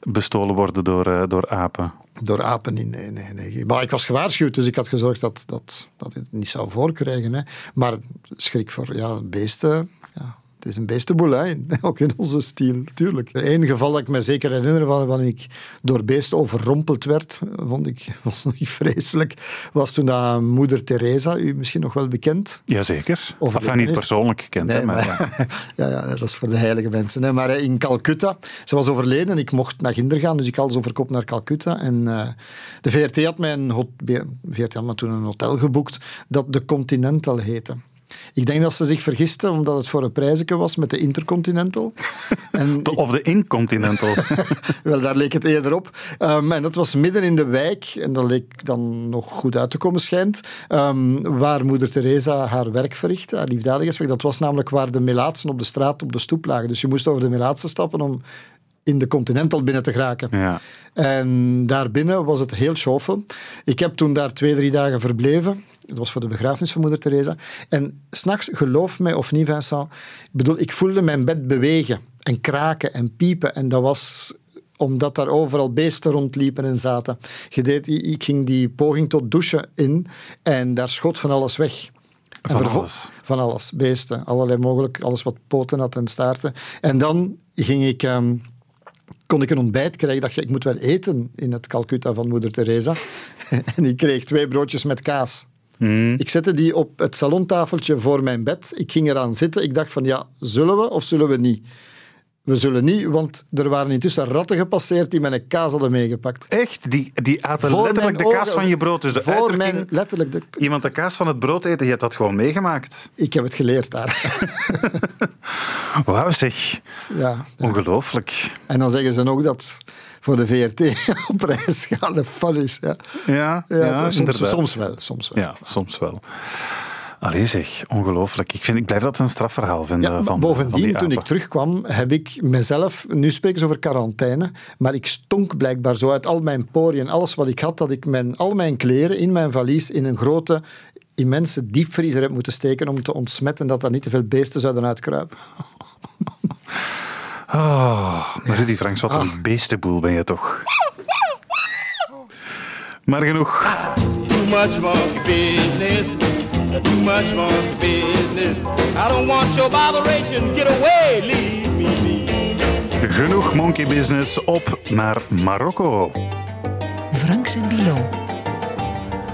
bestolen worden door, eh, door apen. Door apen nee, nee, nee. Maar ik was gewaarschuwd, dus ik had gezorgd dat, dat, dat het niet zou voorkrijgen. Hè. Maar schrik voor ja, beesten, ja, het is een beestenboel, hè. *laughs* ook in onze stijl, natuurlijk. Eén geval dat ik me zeker herinner van wanneer ik door beesten overrompeld werd, vond ik, *laughs* vond ik vreselijk, was toen dat moeder Teresa, u misschien nog wel bekend, Jazeker. Of Enfin, niet persoonlijk gekend, hè, Nee, maar, maar, ja. *laughs* ja, ja, dat is voor de heilige mensen. Hè. Maar eh, in Calcutta, ze was overleden en ik mocht naar Ginder gaan, dus ik had zo verkoop naar Calcutta. En eh, de VRT had mij een, hot, VRT had me toen een hotel geboekt dat de Continental heette. Ik denk dat ze zich vergisten, omdat het voor een prijzeke was met de Intercontinental. *laughs* En De- Of de Incontinental. *laughs* wel, daar leek het eerder op. Ehm, en dat was midden in de wijk, en dat leek dan nog goed uit te komen schijnt, ehm, waar moeder Teresa haar werk verrichtte, haar liefdadigheidswerk. Dat was namelijk waar de melaatsen op de straat op de stoep lagen. Dus je moest over de melaatsen stappen om in de Continental binnen te geraken. ja. En daarbinnen was het heel schoffel. Ik heb toen daar twee, drie dagen verbleven. Het was voor de begrafenis van moeder Teresa. En s'nachts, geloof mij of niet, Vincent, ik bedoel, ik voelde mijn bed bewegen en kraken en piepen. En dat was omdat daar overal beesten rondliepen en zaten. Deed, ik ging die poging tot douchen in en daar schot van alles weg. En Van alles? Van alles. Beesten, allerlei mogelijk, alles wat poten had en staarten. En dan ging ik... ehm, kon ik een ontbijt krijgen. Ik dacht, ja, ik moet wel eten in het Calcutta van moeder Teresa. *laughs* en ik kreeg twee broodjes met kaas. Hmm. Ik zette die op het salontafeltje voor mijn bed. Ik ging eraan zitten. Ik dacht van, ja, zullen we of zullen we niet? We zullen niet, want er waren intussen ratten gepasseerd die mijn kaas hadden meegepakt. Echt? Die, die aten Voor letterlijk de kaas ogen- van je brood. Dus de voor mijn, letterlijk, de, iemand de kaas van het brood eten, je hebt dat gewoon meegemaakt. ik heb het geleerd daar. *laughs* Wauw zeg. ja. Ongelooflijk. En dan zeggen ze ook dat voor de VRT *laughs* op reis gaan de fun is. Ja, Ja, ja, ja, soms wel. Soms wel. Ja, soms wel. Allee zeg, ongelooflijk. Ik, vind, ik blijf dat een strafverhaal vinden. Ja, van, bovendien, die toen ik terugkwam, heb ik mezelf, nu spreken ze over quarantaine, maar ik stonk blijkbaar zo uit al mijn poriën, alles wat ik had, dat ik mijn, al mijn kleren in mijn valies in een grote immense diepvriezer hebt moeten steken om te ontsmetten dat er niet te veel beesten zouden uitkruipen. Oh, maar Rudy Franks, wat een beestenboel ben je toch. Maar genoeg. Too much monkey business. Too much monkey business. I don't want your botheration. Get away, leave me be. Genoeg monkey business op naar Marokko. Franks en Bilo.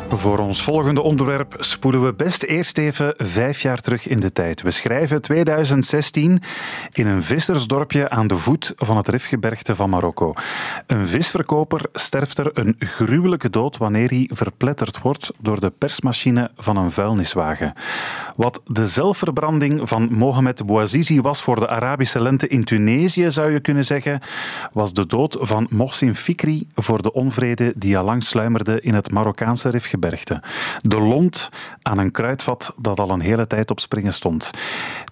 Voor ons volgende onderwerp spoelen we best eerst even vijf jaar terug in de tijd. We schrijven 2016 in een vissersdorpje aan de voet van het Rifgebergte van Marokko. Een visverkoper sterft er een gruwelijke dood wanneer hij verpletterd wordt door de persmachine van een vuilniswagen. Wat de zelfverbranding van Mohamed Bouazizi was voor de Arabische lente in Tunesië, zou je kunnen zeggen, was de dood van Mohsin Fikri voor de onvrede die al lang sluimerde in het Marokkaanse Rifgebergte. De lont aan een kruidvat dat al een hele tijd op springen stond.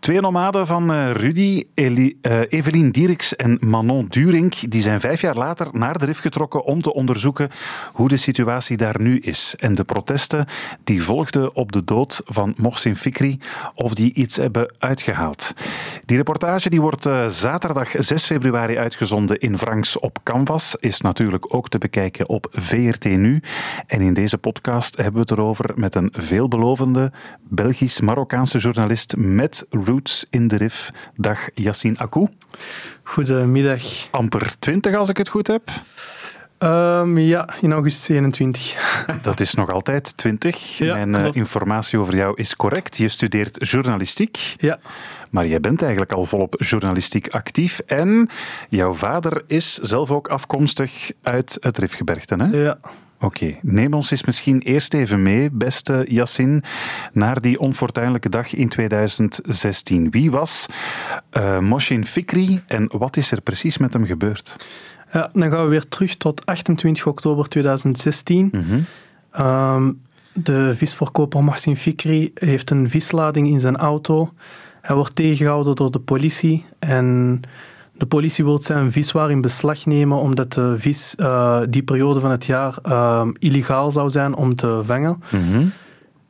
Twee nomaden van eh, Rudy, Eli, eh, Evelien Dieriks en Manon Durink die zijn vijf jaar later naar de Rif getrokken om te onderzoeken hoe de situatie daar nu is. En de protesten die volgden op de dood van Mohsin Fikri of die iets hebben uitgehaald. Die reportage die wordt eh, zaterdag 6 februari uitgezonden in Franks op Canvas. Is natuurlijk ook te bekijken op VRT Nu. En in deze podcast hebben we het erover met een veelbelovende Belgisch-Marokkaanse journalist met roots in de Rif. Dag Yassine Akou. Goedemiddag. Amper 20 als ik het goed heb. Ehm, ja, in augustus 21. *laughs* Dat is nog altijd 20. Ja, Mijn eh, informatie over jou is correct. Je studeert journalistiek. Ja, Maar jij bent eigenlijk al volop journalistiek actief. En jouw vader is zelf ook afkomstig uit het Rifgebergte. Hè? ja. Oké, neem ons eens misschien eerst even mee, beste Yassin, naar die onfortuinlijke dag in 2016. Wie was eh Moshin Fikri en wat is er precies met hem gebeurd? ja, dan gaan we weer terug tot 28 oktober 2016. Ehm, de visverkoper Mahsin Fikri heeft een vislading in zijn auto. Hij wordt tegengehouden door de politie en de politie wil zijn viswaar in beslag nemen omdat de vis eh, die periode van het jaar ehm, illegaal zou zijn om te vangen.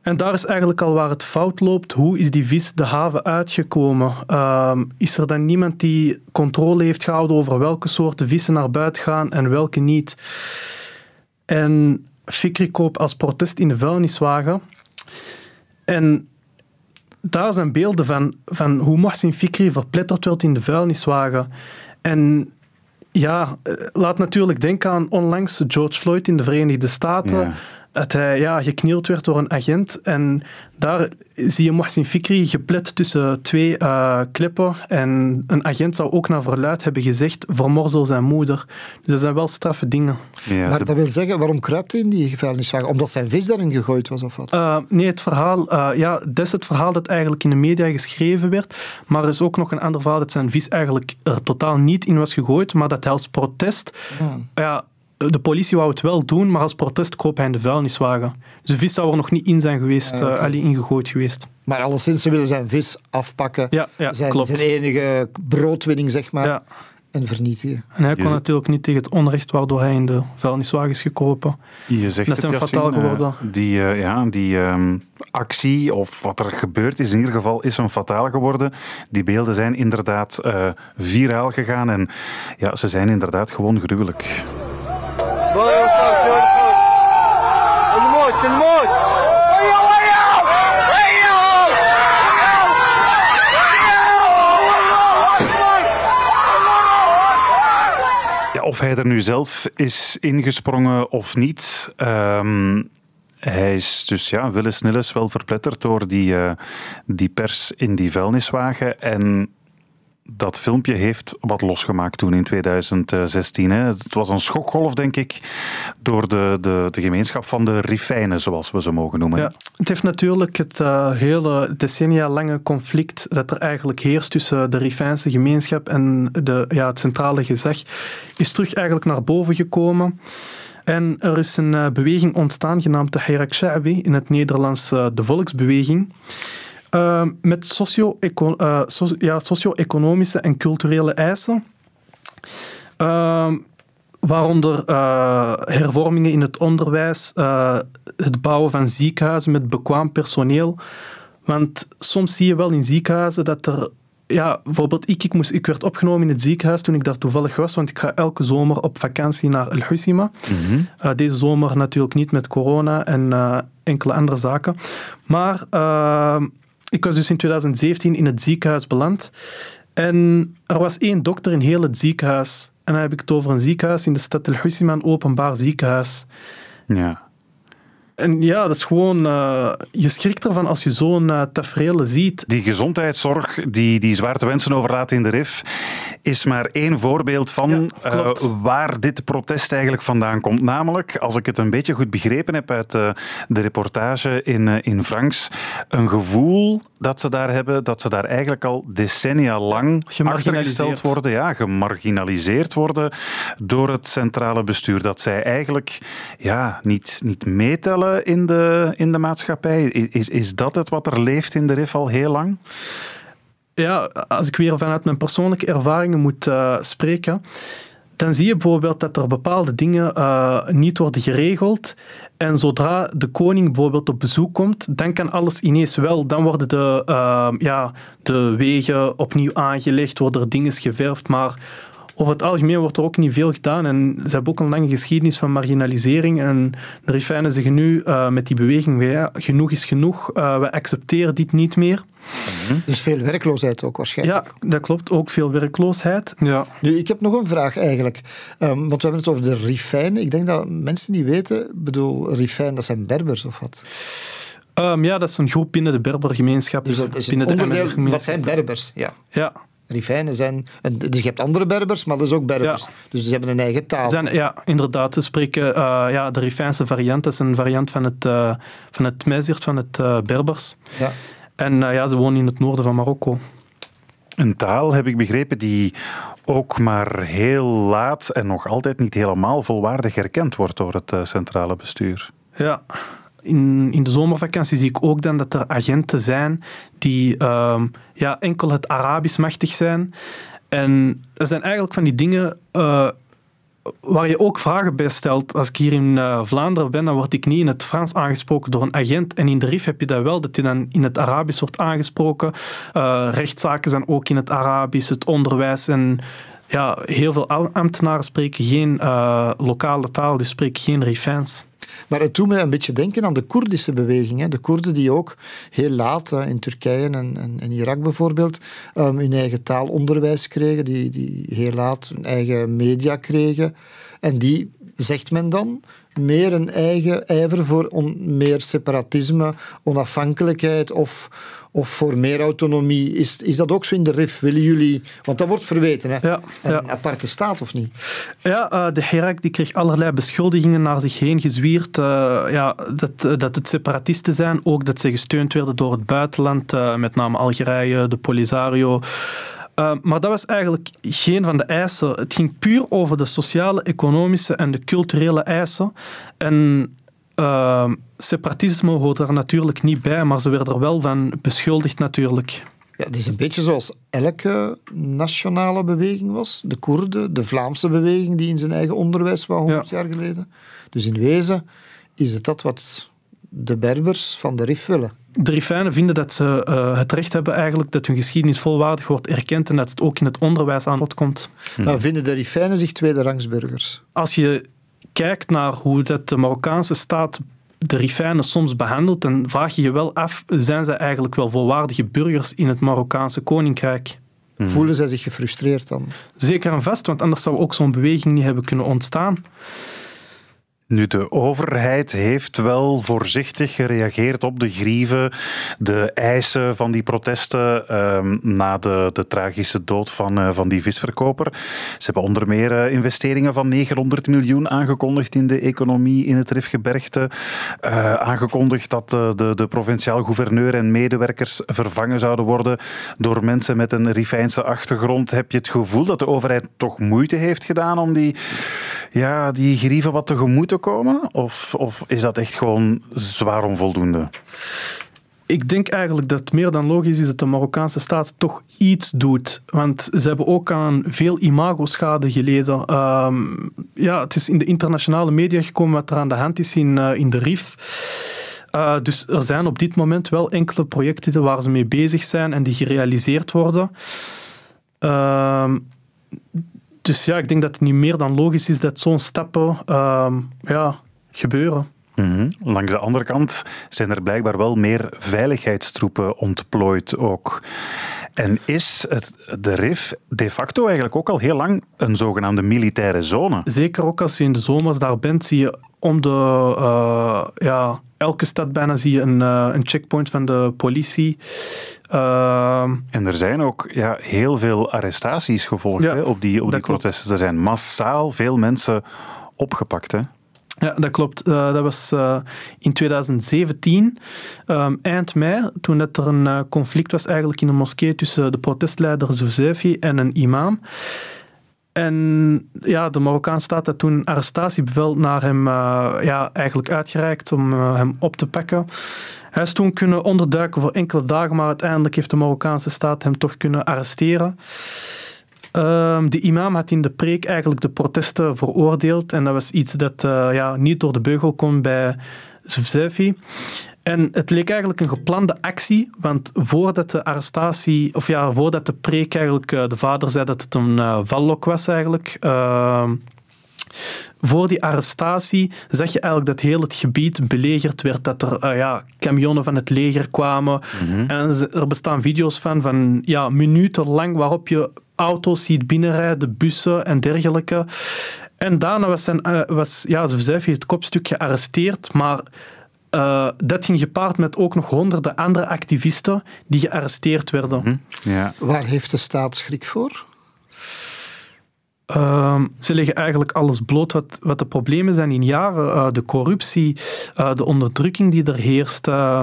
En daar is eigenlijk al waar het fout loopt. Hoe is die vis de haven uitgekomen? Ehm, is er dan niemand die controle heeft gehouden over welke soorten vissen naar buiten gaan en welke niet? En Fikri koopt als protest in de vuilniswagen. En daar zijn beelden van, van hoe Mohsin Fikri verpletterd werd in de vuilniswagen. En ja, eh, laat natuurlijk denken aan onlangs George Floyd in de Verenigde Staten. Dat hij ja, geknield werd door een agent. En daar zie je Mohsin Fikri geplet tussen twee eh, klippen. En een agent zou ook naar verluid hebben gezegd: vermorsel zijn moeder. Dus dat zijn wel straffe dingen. Ja, maar de- dat wil zeggen, waarom kruipt hij in die vuilniswagen? Omdat zijn vis daarin gegooid was of wat? Uh, nee, het verhaal, uh, ja, dat is het verhaal dat eigenlijk in de media geschreven werd. Maar er is ook nog een ander verhaal dat zijn vis eigenlijk er totaal niet in was gegooid, maar dat hij als protest. Ja, de politie wou het wel doen, maar als protest kroop hij in de vuilniswagen. Dus de vis zou er nog niet in zijn geweest, Ja, oké. uh, allee, ingegooid geweest. Maar alleszins, ze willen zijn vis afpakken. Ja, ja zijn, klopt. zijn enige broodwinning, zeg maar. Ja. En vernietigen. En hij kon Je- natuurlijk niet tegen het onrecht waardoor hij in de vuilniswagen is gekropen. Je zegt Dat is het, hem Yassine, fataal geworden. eh, die eh, ja, die ehm, actie, of wat er gebeurd is, in ieder geval is hem fataal geworden. Die beelden zijn inderdaad eh, viraal gegaan en ja, ze zijn inderdaad gewoon gruwelijk. Ja, of hij er nu zelf is ingesprongen of niet. ehm, hij is dus ja, willens nillens wel verpletterd door die, eh, die pers in die vuilniswagen. En dat filmpje heeft wat losgemaakt toen in 2016. Hè. Het was een schokgolf, denk ik, door de, de, de gemeenschap van de Rifijnen, zoals we ze mogen noemen. Ja, het heeft natuurlijk het eh, hele decennia lange conflict dat er eigenlijk heerst tussen de Rifijnse gemeenschap en de, ja, het centrale gezag, is terug eigenlijk naar boven gekomen. En er is een eh, beweging ontstaan genaamd de Hirak Sha'bi, in het Nederlands eh, de Volksbeweging. Eh, met socio-eco- eh, so- ja, socio-economische en culturele eisen. Ehm, Waaronder uh, hervormingen in het onderwijs, uh, het bouwen van ziekenhuizen met bekwaam personeel. Want soms zie je wel in ziekenhuizen dat er ja, bijvoorbeeld ik, ik, moest, ik werd opgenomen in het ziekenhuis toen ik daar toevallig was, want ik ga elke zomer op vakantie naar El Husima. Mhm. Uh, deze zomer natuurlijk niet met corona en uh, enkele andere zaken. Maar uh, ik was dus in 2017 in het ziekenhuis beland. En er was één dokter in heel het ziekenhuis. En dan heb ik het over een ziekenhuis in de stad El Husima, een openbaar ziekenhuis. Ja. En ja, dat is gewoon... Uh, je schrikt ervan als je zo'n uh, tafereel ziet. Die gezondheidszorg die, die zwaar te wensen overlaat in de RIF, is maar één voorbeeld van ja, uh, waar dit protest eigenlijk vandaan komt. Namelijk, als ik het een beetje goed begrepen heb uit de reportage in, in Franks, een gevoel dat ze daar hebben, dat ze daar eigenlijk al decennia lang achtergesteld worden, ja, gemarginaliseerd worden door het centrale bestuur. Dat zij eigenlijk ja, niet, niet meetellen in de, in de maatschappij? Is, is dat het wat er leeft in de RIF al heel lang? Ja, als ik weer vanuit mijn persoonlijke ervaringen moet uh, spreken, dan zie je bijvoorbeeld dat er bepaalde dingen uh, niet worden geregeld. En zodra de koning bijvoorbeeld op bezoek komt, dan kan alles ineens wel. Dan worden de, uh, ja, de wegen opnieuw aangelegd, worden er dingen geverfd, maar over het algemeen wordt er ook niet veel gedaan. En ze hebben ook een lange geschiedenis van marginalisering. En de Rifijnen zeggen nu uh, met die beweging, ja, genoeg is genoeg, uh, we accepteren dit niet meer. Mm-hmm. Dus veel werkloosheid ook waarschijnlijk. Ja, dat klopt. Ook veel werkloosheid. Ja. Nu, ik heb nog een vraag eigenlijk. Um, want we hebben het over de Rifijnen. Ik denk dat mensen niet weten, ik bedoel, Rifijn, dat zijn Berbers of wat? Um, ja, dat is een groep binnen de Berbergemeenschap. Dus dat is binnen een onderdeel, dat zijn Berbers, ja. Ja. Rifijnen zijn... Dus je hebt andere Berbers, maar dat is ook Berbers. Ja. Dus ze hebben een eigen taal. Zijn, ja, inderdaad. We spreken uh, ja, de Rifijnse variant. Dat is een variant van het, uh, van het van het uh, Berbers. Ja. En ja, ze wonen in het noorden van Marokko. Een taal, heb ik begrepen, die ook maar heel laat en nog altijd niet helemaal volwaardig erkend wordt door het centrale bestuur. Ja, in, in de zomervakantie zie ik ook dan dat er agenten zijn die um, ja, enkel het Arabisch machtig zijn. En dat zijn eigenlijk van die dingen uh, waar je ook vragen bij stelt. Als ik hier in uh, Vlaanderen ben, dan word ik niet in het Frans aangesproken door een agent. En in de RIF heb je dat wel, dat je dan in het Arabisch wordt aangesproken. Uh, rechtszaken zijn ook in het Arabisch, het onderwijs en ja, heel veel ambtenaren spreken geen lokale taal, dus spreken geen Rifijns. Maar het doet mij een beetje denken aan de Koerdische beweging. Hè. De Koerden die ook heel laat uh, in Turkije en, en, Irak bijvoorbeeld um, hun eigen taalonderwijs kregen, die, die heel laat hun eigen media kregen. En die, zegt men dan, meer een eigen ijver voor meer separatisme, onafhankelijkheid of, of voor meer autonomie. Is, is dat ook zo in de RIF? Willen jullie... Want dat wordt verweten, hè? Ja, een ja. aparte staat, of niet? Ja, uh, de Herak die kreeg allerlei beschuldigingen naar zich heen gezwierd. Uh, ja, dat, dat het separatisten zijn. Ook dat ze gesteund werden door het buitenland. Met name Algerije, de Polisario... Uh, maar dat was eigenlijk geen van de eisen. Het ging puur over de sociale, economische en de culturele eisen. En uh, separatisme hoort er natuurlijk niet bij, maar ze werden er wel van beschuldigd natuurlijk. Ja, het is een beetje zoals elke nationale beweging was. De Koerden, de Vlaamse beweging die in zijn eigen onderwijs was 100 ja. jaar geleden. Dus in wezen is het dat wat de Berbers van de RIF willen. De Rifijnen vinden dat ze uh, het recht hebben eigenlijk dat hun geschiedenis volwaardig wordt erkend en dat het ook in het onderwijs aan bod komt. Maar vinden de Rifijnen zich tweederangsburgers? Als je kijkt naar hoe dat de Marokkaanse staat de Rifijnen soms behandelt, dan vraag je je wel af, zijn ze eigenlijk wel volwaardige burgers in het Marokkaanse koninkrijk? Hmm. Voelen zij zich gefrustreerd dan? Zeker en vast, want anders zou ook zo'n beweging niet hebben kunnen ontstaan. Nu, de overheid heeft wel voorzichtig gereageerd op de grieven, de eisen van die protesten um, na de, de tragische dood van, uh, van die visverkoper. Ze hebben onder meer uh, investeringen van 900 miljoen aangekondigd in de economie in het Rifgebergte. Uh, aangekondigd dat de, de provinciaal gouverneur en medewerkers vervangen zouden worden door mensen met een Rifijnse achtergrond. Heb je het gevoel dat de overheid toch moeite heeft gedaan om die, ja, die grieven wat tegemoet te komen? Of, of is dat echt gewoon zwaar onvoldoende? ik denk eigenlijk dat het meer dan logisch is dat de Marokkaanse staat toch iets doet. Want ze hebben ook aan veel imagoschade geleden. Ehm, ja, het is in de internationale media gekomen wat er aan de hand is in, uh, in de RIF. Uh, dus er zijn op dit moment wel enkele projecten waar ze mee bezig zijn en die gerealiseerd worden. Ehm, dus ja, ik denk dat het niet meer dan logisch is dat zo'n stappen ehm, ja, gebeuren. Mm Langs de andere kant zijn er blijkbaar wel meer veiligheidstroepen ontplooid ook. En is het, de RIF de facto eigenlijk ook al heel lang een zogenaamde militaire zone? Zeker ook als je in de zomers daar bent, zie je om de... Uh, ja, elke stad bijna zie je een, uh, een checkpoint van de politie. Uh, en er zijn ook ja, heel veel arrestaties gevolgd ja, hè, op die, op die protesten. Er zijn massaal veel mensen opgepakt. Hè? Ja, dat klopt. Uh, dat was uh, in 2017, um, eind mei, toen dat er een uh, conflict was eigenlijk in een moskee tussen de protestleider Zouzefi en een imam. En ja, de Marokkaanse staat had toen arrestatiebevel naar hem ja, eigenlijk uitgereikt om hem op te pakken. Hij is toen kunnen onderduiken voor enkele dagen, maar uiteindelijk heeft de Marokkaanse staat hem toch kunnen arresteren. Um, de imam had in de preek eigenlijk de protesten veroordeeld en dat was iets dat uh, ja, niet door de beugel kon bij Zefzefi. En het leek eigenlijk een geplande actie, want voordat de arrestatie, of ja, voordat de preek eigenlijk, uh, de vader zei dat het een uh, vallok was eigenlijk, ehm, voor die arrestatie zag je eigenlijk dat heel het gebied belegerd werd, dat er uh, ja, camionnen van het leger kwamen. Mm -hmm. En er bestaan video's van, van ja, minuten lang waarop je auto's ziet binnenrijden, bussen en dergelijke. En daarna was, zijn, uh, was ja, Zevzefi het kopstuk gearresteerd, maar uh, dat ging gepaard met ook nog honderden andere activisten die gearresteerd werden. Hm, ja. Waar heeft de staat schrik voor? Uh, ze leggen eigenlijk alles bloot wat, wat de problemen zijn in jaren. Uh, de corruptie, uh, de onderdrukking die er heerst. Uh,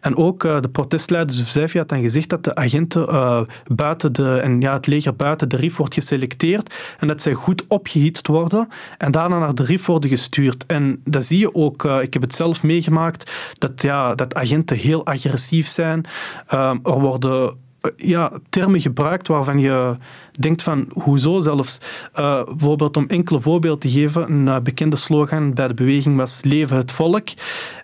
en ook de protestleider Zefzefi had dan gezegd dat de agenten buiten de, en ja, het leger buiten de RIF wordt geselecteerd en dat zij goed opgehitst worden en daarna naar de RIF worden gestuurd. En dat zie je ook, ik heb het zelf meegemaakt, dat, ja, dat agenten heel agressief zijn. er worden ja, termen gebruikt waarvan je denkt van, hoezo zelfs? Uh, bijvoorbeeld om enkele voorbeelden te geven, een uh, bekende slogan bij de beweging was Leven het volk.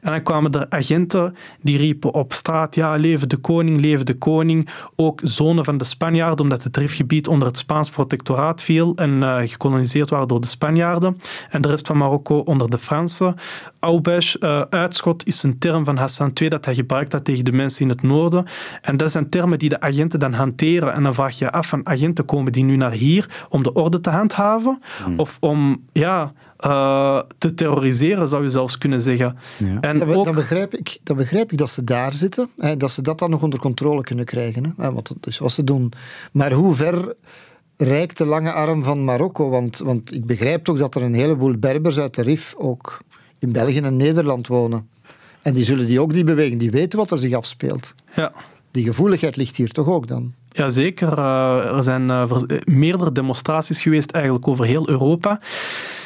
En dan kwamen er agenten die riepen op straat, ja, leven de koning, leven de koning. Ook zonen van de Spanjaarden, omdat het driftgebied onder het Spaans protectoraat viel en uh, gekoloniseerd waren door de Spanjaarden. En de rest van Marokko onder de Fransen. Aubèche, uitschot, is een term van Hassan II dat hij gebruikt had tegen de mensen in het noorden. En dat zijn termen die de agenten dan hanteren. En dan vraag je je af van agenten komen die nu naar hier om de orde te handhaven hmm. of om ja, uh, te terroriseren, zou je zelfs kunnen zeggen. Ja. En dan, ook... dan, begrijp ik, dan begrijp ik dat ze daar zitten, hè, dat ze dat dan nog onder controle kunnen krijgen. Hè, want dat is wat ze doen. Maar hoe ver reikt de lange arm van Marokko? Want, want ik begrijp toch dat er een heleboel Berbers uit de RIF ook in België en Nederland wonen. En die zullen die ook die bewegen, die weten wat er zich afspeelt. Ja. Die gevoeligheid ligt hier toch ook dan? Jazeker. Uh, er zijn uh, meerdere demonstraties geweest eigenlijk over heel Europa.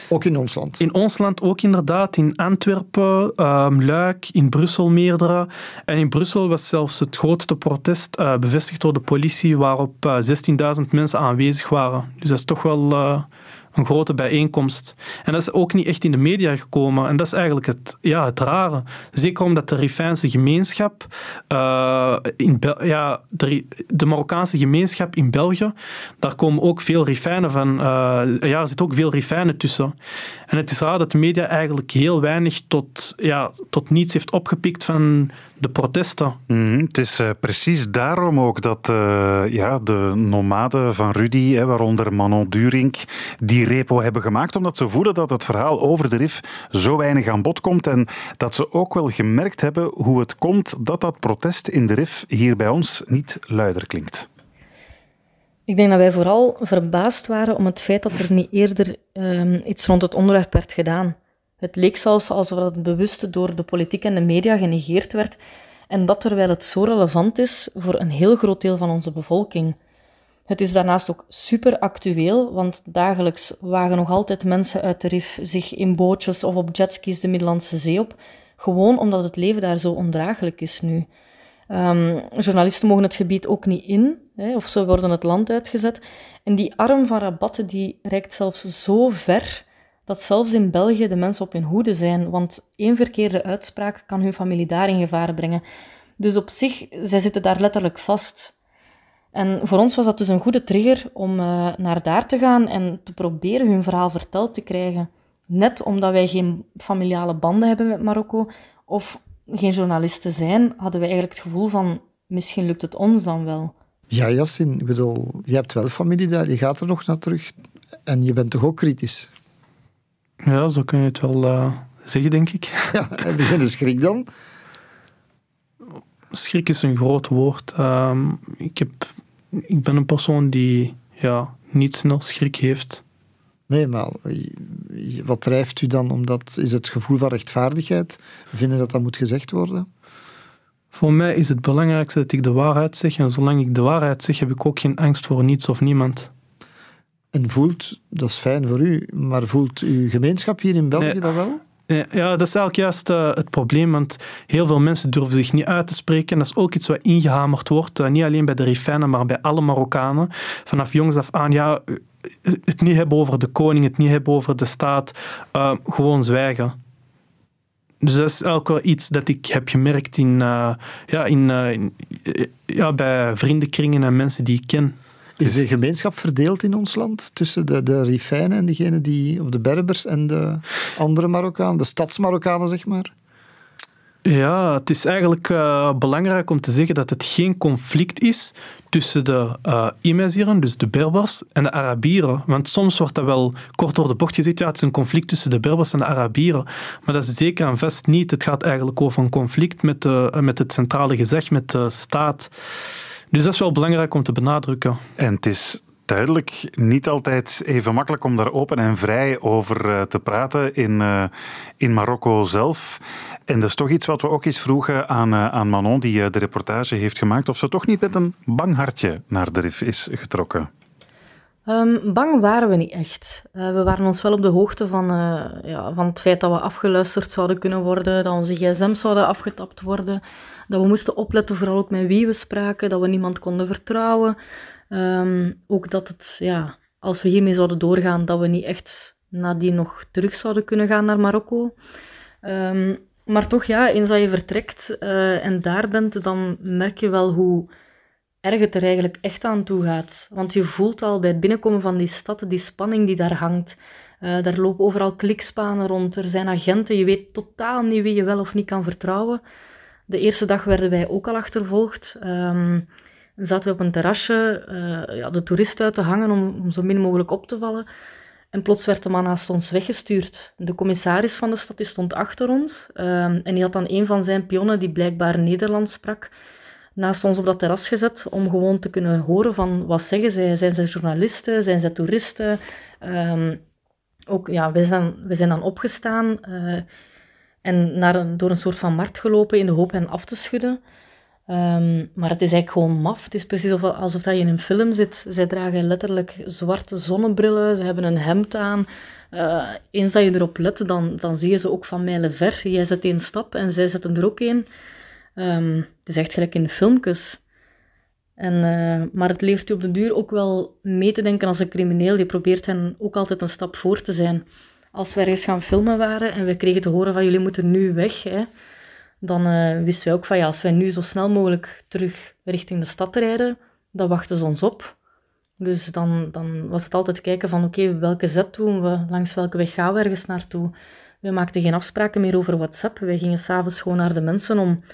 Ook in ons land? In ons land ook inderdaad. In Antwerpen, um, Luik, in Brussel meerdere. En in Brussel was zelfs het grootste protest uh, bevestigd door de politie, waarop 16.000 mensen aanwezig waren. Dus dat is toch wel een grote bijeenkomst. En dat is ook niet echt in de media gekomen. En dat is eigenlijk het, ja, het rare. Zeker omdat de Rifijnse gemeenschap, uh, in ja, de, Marokkaanse gemeenschap in België, daar komen ook veel Rifijnen van. Uh, ja, er zit ook veel Rifijnen tussen. En het is raar dat de media eigenlijk heel weinig tot, ja, tot niets heeft opgepikt van de protesten. Mm, het is uh, precies daarom ook dat uh, ja, de nomaden van Rudy, hè, waaronder Manon Durink, die repo hebben gemaakt, omdat ze voelen dat het verhaal over de RIF zo weinig aan bod komt en dat ze ook wel gemerkt hebben hoe het komt dat dat protest in de RIF hier bij ons niet luider klinkt. Ik denk dat wij vooral verbaasd waren om het feit dat er niet eerder um, iets rond het onderwerp werd gedaan. Het leek zelfs alsof het bewust door de politiek en de media genegeerd werd, en dat terwijl het zo relevant is voor een heel groot deel van onze bevolking. Het is daarnaast ook super actueel, want dagelijks wagen nog altijd mensen uit de RIF zich in bootjes of op jetskis de Middellandse Zee op, gewoon omdat het leven daar zo ondraaglijk is nu. Ehm, journalisten mogen het gebied ook niet in, hè, of ze worden het land uitgezet. En die arm van Rabat die reikt zelfs zo ver dat zelfs in België de mensen op hun hoede zijn, want één verkeerde uitspraak kan hun familie daar in gevaar brengen. Dus op zich, zij zitten daar letterlijk vast. En voor ons was dat dus een goede trigger om uh, naar daar te gaan en te proberen hun verhaal verteld te krijgen. Net omdat wij geen familiale banden hebben met Marokko of geen journalisten zijn, hadden wij eigenlijk het gevoel van misschien lukt het ons dan wel. Ja, Jassin, ik bedoel, je hebt wel familie daar, je gaat er nog naar terug en je bent toch ook kritisch? Ja, zo kun je het wel uh, zeggen, denk ik. *laughs* Ja, heb je geen schrik dan? Schrik is een groot woord. Uh, ik, heb, ik ben een persoon die ja, niet snel schrik heeft. Nee, maar wat drijft u dan? Omdat, is het gevoel van rechtvaardigheid? Vinden dat dat moet gezegd worden? Voor mij is het belangrijkste dat ik de waarheid zeg. En zolang ik de waarheid zeg, heb ik ook geen angst voor niets of niemand. En voelt, dat is fijn voor u, maar voelt uw gemeenschap hier in België dat wel? Ja, dat is eigenlijk juist uh, het probleem, want heel veel mensen durven zich niet uit te spreken. Dat is ook iets wat ingehamerd wordt, uh, niet alleen bij de Rifijnen, maar bij alle Marokkanen. Vanaf jongs af aan, ja, het niet hebben over de koning, het niet hebben over de staat, gewoon zwijgen. Dus dat is ook wel iets dat ik heb gemerkt in, ja, in, in, ja, bij vriendenkringen en mensen die ik ken. Is de gemeenschap verdeeld in ons land tussen de, de Rifijnen en degene die, of de Berbers en de andere Marokkanen, de stadsmarokkanen, zeg maar? Ja, het is eigenlijk uh, belangrijk om te zeggen dat het geen conflict is tussen de uh, dus de Berbers, en de Arabieren. Want soms wordt dat wel kort door de bocht gezegd, ja, het is een conflict tussen de Berbers en de Arabieren. Maar dat is zeker en vast niet. Het gaat eigenlijk over een conflict met, de, met het centrale gezag, met de staat. Dus dat is wel belangrijk om te benadrukken. En het is duidelijk niet altijd even makkelijk om daar open en vrij over eh, te praten in, uh, in Marokko zelf. En dat is toch iets wat we ook eens vroegen aan, uh, aan Manon, die de reportage heeft gemaakt, of ze toch niet met een bang hartje naar de RIF is getrokken. Um, bang waren we niet echt. we waren ons wel op de hoogte van, ja, van het feit dat we afgeluisterd zouden kunnen worden, dat onze gsm zouden afgetapt worden dat we moesten opletten, vooral ook met wie we spraken, dat we niemand konden vertrouwen. Ehm, ook dat het, ja, als we hiermee zouden doorgaan, dat we niet echt nadien nog terug zouden kunnen gaan naar Marokko. Um, maar toch, ja, eens dat je vertrekt uh, en daar bent, dan merk je wel hoe erg het er eigenlijk echt aan toe gaat. Want je voelt al bij het binnenkomen van die stad die spanning die daar hangt. Uh, daar lopen overal klikspanen rond, er zijn agenten, je weet totaal niet wie je wel of niet kan vertrouwen. De eerste dag werden wij ook al achtervolgd. Um, zaten we op een terrasje uh, ja, de toeristen uit te hangen om, om, zo min mogelijk op te vallen. En plots werd de man naast ons weggestuurd. De commissaris van de stad stond achter ons. Um, en die had dan een van zijn pionnen, die blijkbaar Nederlands sprak, naast ons op dat terras gezet om gewoon te kunnen horen van wat zeggen zij. Zijn zij journalisten? Zijn zij toeristen? Um, ook, ja, we zijn, zijn dan opgestaan. Uh, en naar een, door een soort van markt gelopen in de hoop hen af te schudden. Um, maar het is eigenlijk gewoon maf. Het is precies alsof, dat je in een film zit. Zij dragen letterlijk zwarte zonnebrillen, ze hebben een hemd aan. Uh, eens dat je erop let, dan, dan zie je ze ook van mijlen ver. Jij zet één stap en zij zetten er ook één. Um, het is echt gelijk in de filmpjes. En, uh, maar het leert je op de duur ook wel mee te denken als een crimineel. Die probeert hen ook altijd een stap voor te zijn als we ergens gaan filmen waren en we kregen te horen van jullie moeten nu weg, hè, dan uh, wisten wij ook van ja, als wij nu zo snel mogelijk terug richting de stad rijden, dan wachten ze ons op. Dus dan, dan was het altijd kijken van oké, welke zet doen we, langs welke weg gaan we ergens naartoe. We maakten geen afspraken meer over WhatsApp. Wij gingen s'avonds gewoon naar de mensen om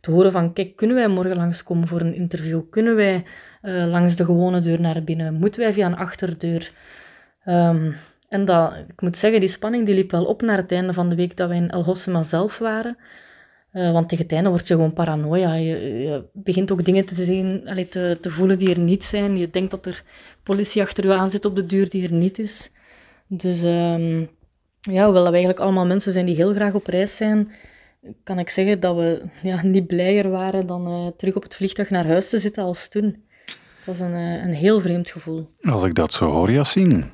te horen van kijk, kunnen wij morgen langskomen voor een interview? Kunnen wij uh, langs de gewone deur naar binnen? Moeten wij via een achterdeur? Um, en dat, ik moet zeggen, die spanning die liep wel op naar het einde van de week dat we in El Hossema zelf waren. Uh, want tegen het einde word je gewoon paranoia. Je, begint ook dingen te zien, allee, te, te, voelen die er niet zijn. Je denkt dat er politie achter je aan zit op de deur die er niet is. Dus um, ja, hoewel we eigenlijk allemaal mensen zijn die heel graag op reis zijn, kan ik zeggen dat we ja, niet blijer waren dan uh, terug op het vliegtuig naar huis te zitten als toen. Het was een, uh, een heel vreemd gevoel. Als ik dat zo hoor, Yassine,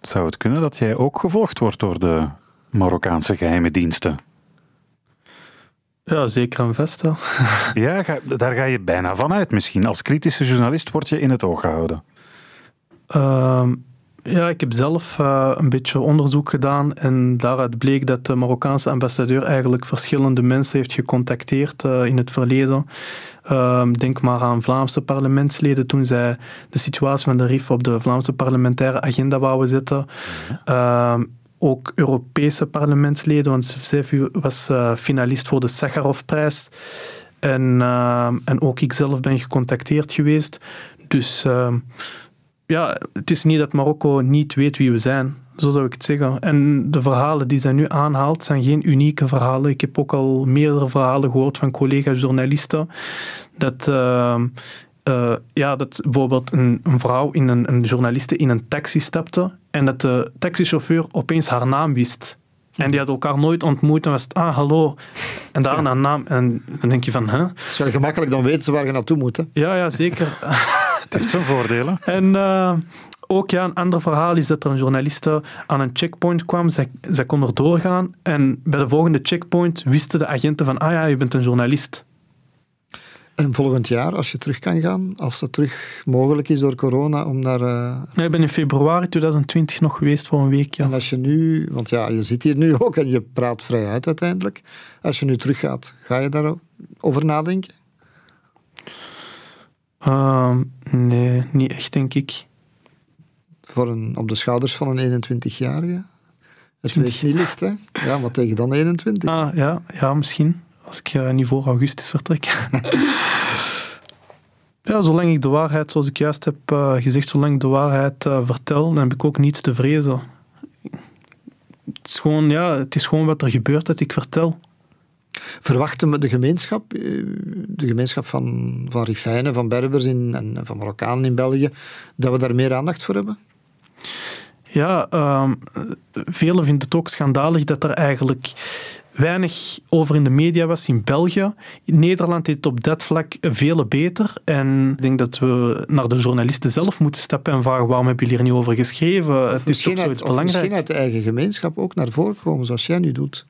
zou het kunnen dat jij ook gevolgd wordt door de Marokkaanse geheime diensten? Ja, zeker een vest. wel. *laughs* Ja, ga- daar ga je bijna van uit misschien. Als kritische journalist word je in het oog gehouden. Ehm, ja, ik heb zelf eh, een beetje onderzoek gedaan en daaruit bleek dat de Marokkaanse ambassadeur eigenlijk verschillende mensen heeft gecontacteerd eh, in het verleden. Ehm, denk maar aan Vlaamse parlementsleden toen zij de situatie van de RIF op de Vlaamse parlementaire agenda wouden zetten. Ehm, ook Europese parlementsleden, want zij was eh, finalist voor de Sakharovprijs. En, ehm, en ook ik zelf ben gecontacteerd geweest. Dus ja, het is niet dat Marokko niet weet wie we zijn. Zo zou ik het zeggen. En de verhalen die zij nu aanhaalt zijn geen unieke verhalen. Ik heb ook al meerdere verhalen gehoord van collega-journalisten. Dat, ehm, eh, ja, dat bijvoorbeeld een, een vrouw, in een, een journaliste in een taxi stapte en dat de taxichauffeur opeens haar naam wist. En die had elkaar nooit ontmoet en was het, ah, hallo. En daarna een naam. En dan denk je van, hè? Het is wel gemakkelijk, dan weten ze waar je naartoe moet. Hè. Ja, ja, zeker. *laughs* Het heeft zijn voordelen. *laughs* En eh, ook ja, een ander verhaal is dat er een journaliste aan een checkpoint kwam. Zij, zij kon er doorgaan. En bij de volgende checkpoint wisten de agenten van, ah ja, je bent een journalist. En volgend jaar, als je terug kan gaan, als het terug mogelijk is door corona, om naar... eh, Ja, ik ben in februari 2020 nog geweest voor een week. Ja. En als je nu, want ja, je zit hier nu *laughs* ook en je praat vrij uit uiteindelijk. Als je nu teruggaat, ga je daarover nadenken? Ehm, nee, niet echt, denk ik. Voor een, op de schouders van een 21-jarige? Het 20. weegt niet licht, hè? Ja, maar tegen dan 21. Ah, ja, ja, misschien. Als ik eh, niet voor augustus vertrek. *laughs* ja, zolang ik de waarheid, zoals ik juist heb eh, gezegd, zolang ik de waarheid eh, vertel, dan heb ik ook niets te vrezen. Het is gewoon, ja, het is gewoon wat er gebeurt dat ik vertel. Verwachten we de gemeenschap, eh, de gemeenschap van, van Rifijnen, van Berbers in, en van Marokkanen in België, dat we daar meer aandacht voor hebben? Ja, ehm velen vinden het ook schandalig dat er eigenlijk weinig over in de media was in België. Nederland deed het op dat vlak vele beter. En ik denk dat we naar de journalisten zelf moeten stappen en vragen waarom hebben jullie hier niet over geschreven? het is toch zoiets uit, belangrijk. misschien uit de eigen gemeenschap ook naar voren komen, zoals jij nu doet.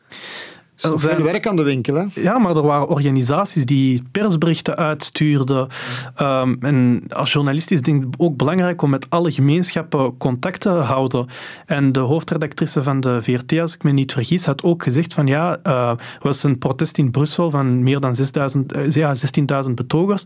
Er is veel werk aan de winkel, hè? Ja, maar er waren organisaties die persberichten uitstuurden. Ehm, en als journalist is het denk ik ook belangrijk om met alle gemeenschappen contact te houden. En de hoofdredactrice van de VRT, als ik me niet vergis, had ook gezegd van ja, eh, er was een protest in Brussel van meer dan 6000, eh, ja, 16.000 betogers.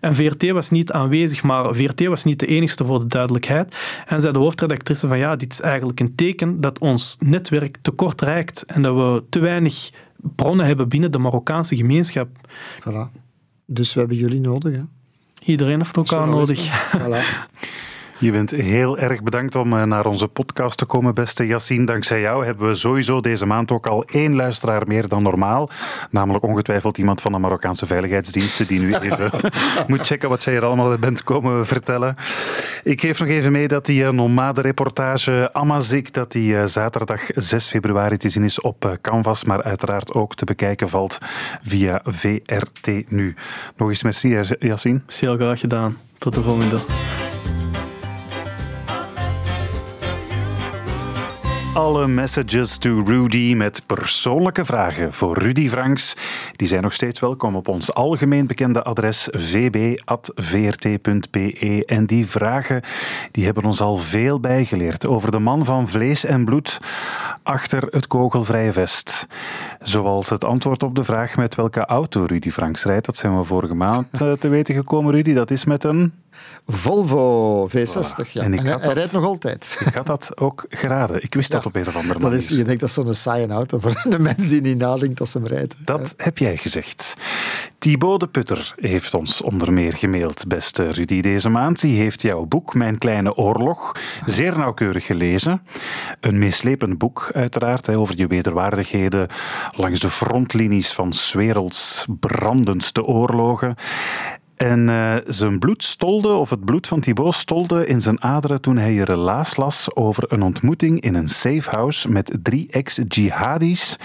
En VRT was niet aanwezig, maar VRT was niet de enigste voor de duidelijkheid. En zei de hoofdredactrice van ja, dit is eigenlijk een teken dat ons netwerk te kort reikt en dat we te weinig bronnen hebben binnen de Marokkaanse gemeenschap. Voilà. Dus we hebben jullie nodig, hè? Iedereen heeft elkaar nodig. Voilà. *laughs* Je bent heel erg bedankt om eh, naar onze podcast te komen, beste Yassine. Dankzij jou hebben we sowieso deze maand ook al één luisteraar meer dan normaal. Namelijk ongetwijfeld iemand van de Marokkaanse veiligheidsdiensten die nu *laughs* even moet checken wat jij hier allemaal bent komen vertellen. Ik geef nog even mee dat die eh, nomade-reportage Amazik, dat die eh, zaterdag 6 februari te zien is op Canvas, maar uiteraard ook te bekijken valt via VRT Nu. Nog eens merci, Yassine. heel graag gedaan. Tot de volgende. Alle messages to Rudy met persoonlijke vragen voor Rudy Franks. Die zijn nog steeds welkom op ons algemeen bekende adres vb.vrt.be. En die vragen die hebben ons al veel bijgeleerd over de man van vlees en bloed achter het kogelvrije vest. Zoals het antwoord op de vraag met welke auto Rudy Franks rijdt. Dat zijn we vorige maand eh, te weten gekomen, Rudy. Dat is met een... Volvo V60, ja. En ik hij, dat- rijdt nog altijd. Ik had dat ook geraden. Ik wist dat op een of andere Dat manier. is, je denkt dat is zo'n saaie auto voor *laughs* een mens die niet nadenkt als ze hem rijdt. Dat heb jij gezegd. Thibaut de Putter heeft ons onder meer gemaild, beste Rudy, deze maand. Die heeft jouw boek, Mijn Kleine Oorlog, zeer nauwkeurig gelezen. Een meeslepend boek, uiteraard, hè, over je wederwaardigheden langs de frontlinies van 's werelds brandendste oorlogen. En eh, zijn bloed stolde, of het bloed van Thibaut stolde in zijn aderen toen hij een relaas las over een ontmoeting in een safehouse met drie ex-jihadis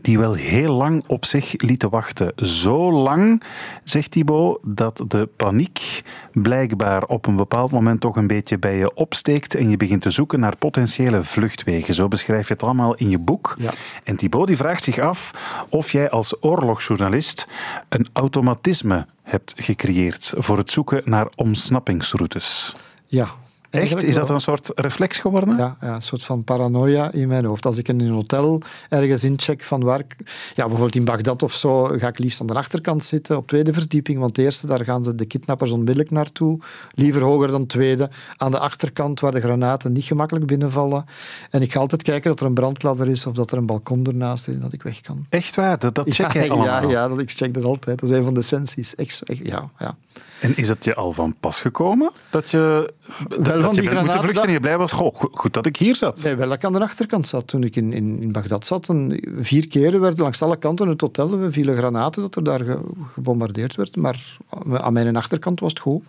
die wel heel lang op zich lieten wachten. Zo lang, zegt Thibaut, dat de paniek blijkbaar op een bepaald moment toch een beetje bij je opsteekt en je begint te zoeken naar potentiële vluchtwegen. Zo beschrijf je het allemaal in je boek. Ja. En Thibaut die vraagt zich af of jij als oorlogsjournalist een automatisme hebt gecreëerd voor het zoeken naar ontsnappingsroutes. Ja. Echt? Is dat een soort reflex geworden? Ja, ja, een soort van paranoia in mijn hoofd. Als ik in een hotel ergens incheck van waar... ik- Ja, bijvoorbeeld in Bagdad of zo ga ik liefst aan de achterkant zitten, op tweede verdieping, want de eerste, daar gaan ze de kidnappers onmiddellijk naartoe. Liever hoger dan tweede. Aan de achterkant, waar de granaten niet gemakkelijk binnenvallen. En ik ga altijd kijken dat er een brandladder is of dat er een balkon ernaast is en dat ik weg kan. Echt waar? Dat, dat check ja, allemaal? Ja, ja dat, ik check dat altijd. Dat is een van de essenties. Echt, echt, ja, ja. En is het je al van pas gekomen? Dat je, dat, dat van je die granaten vluchten dat- en je blij was, goh, goed, dat ik hier zat. Nee, wel dat ik aan de achterkant zat. Toen ik in, in, in Bagdad zat, en vier keren werden langs alle kanten het hotel, er vielen granaten dat er daar ge- gebombardeerd werd. Maar aan mijn achterkant was het goed.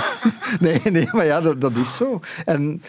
*laughs* nee, nee, maar ja, dat, dat is zo. En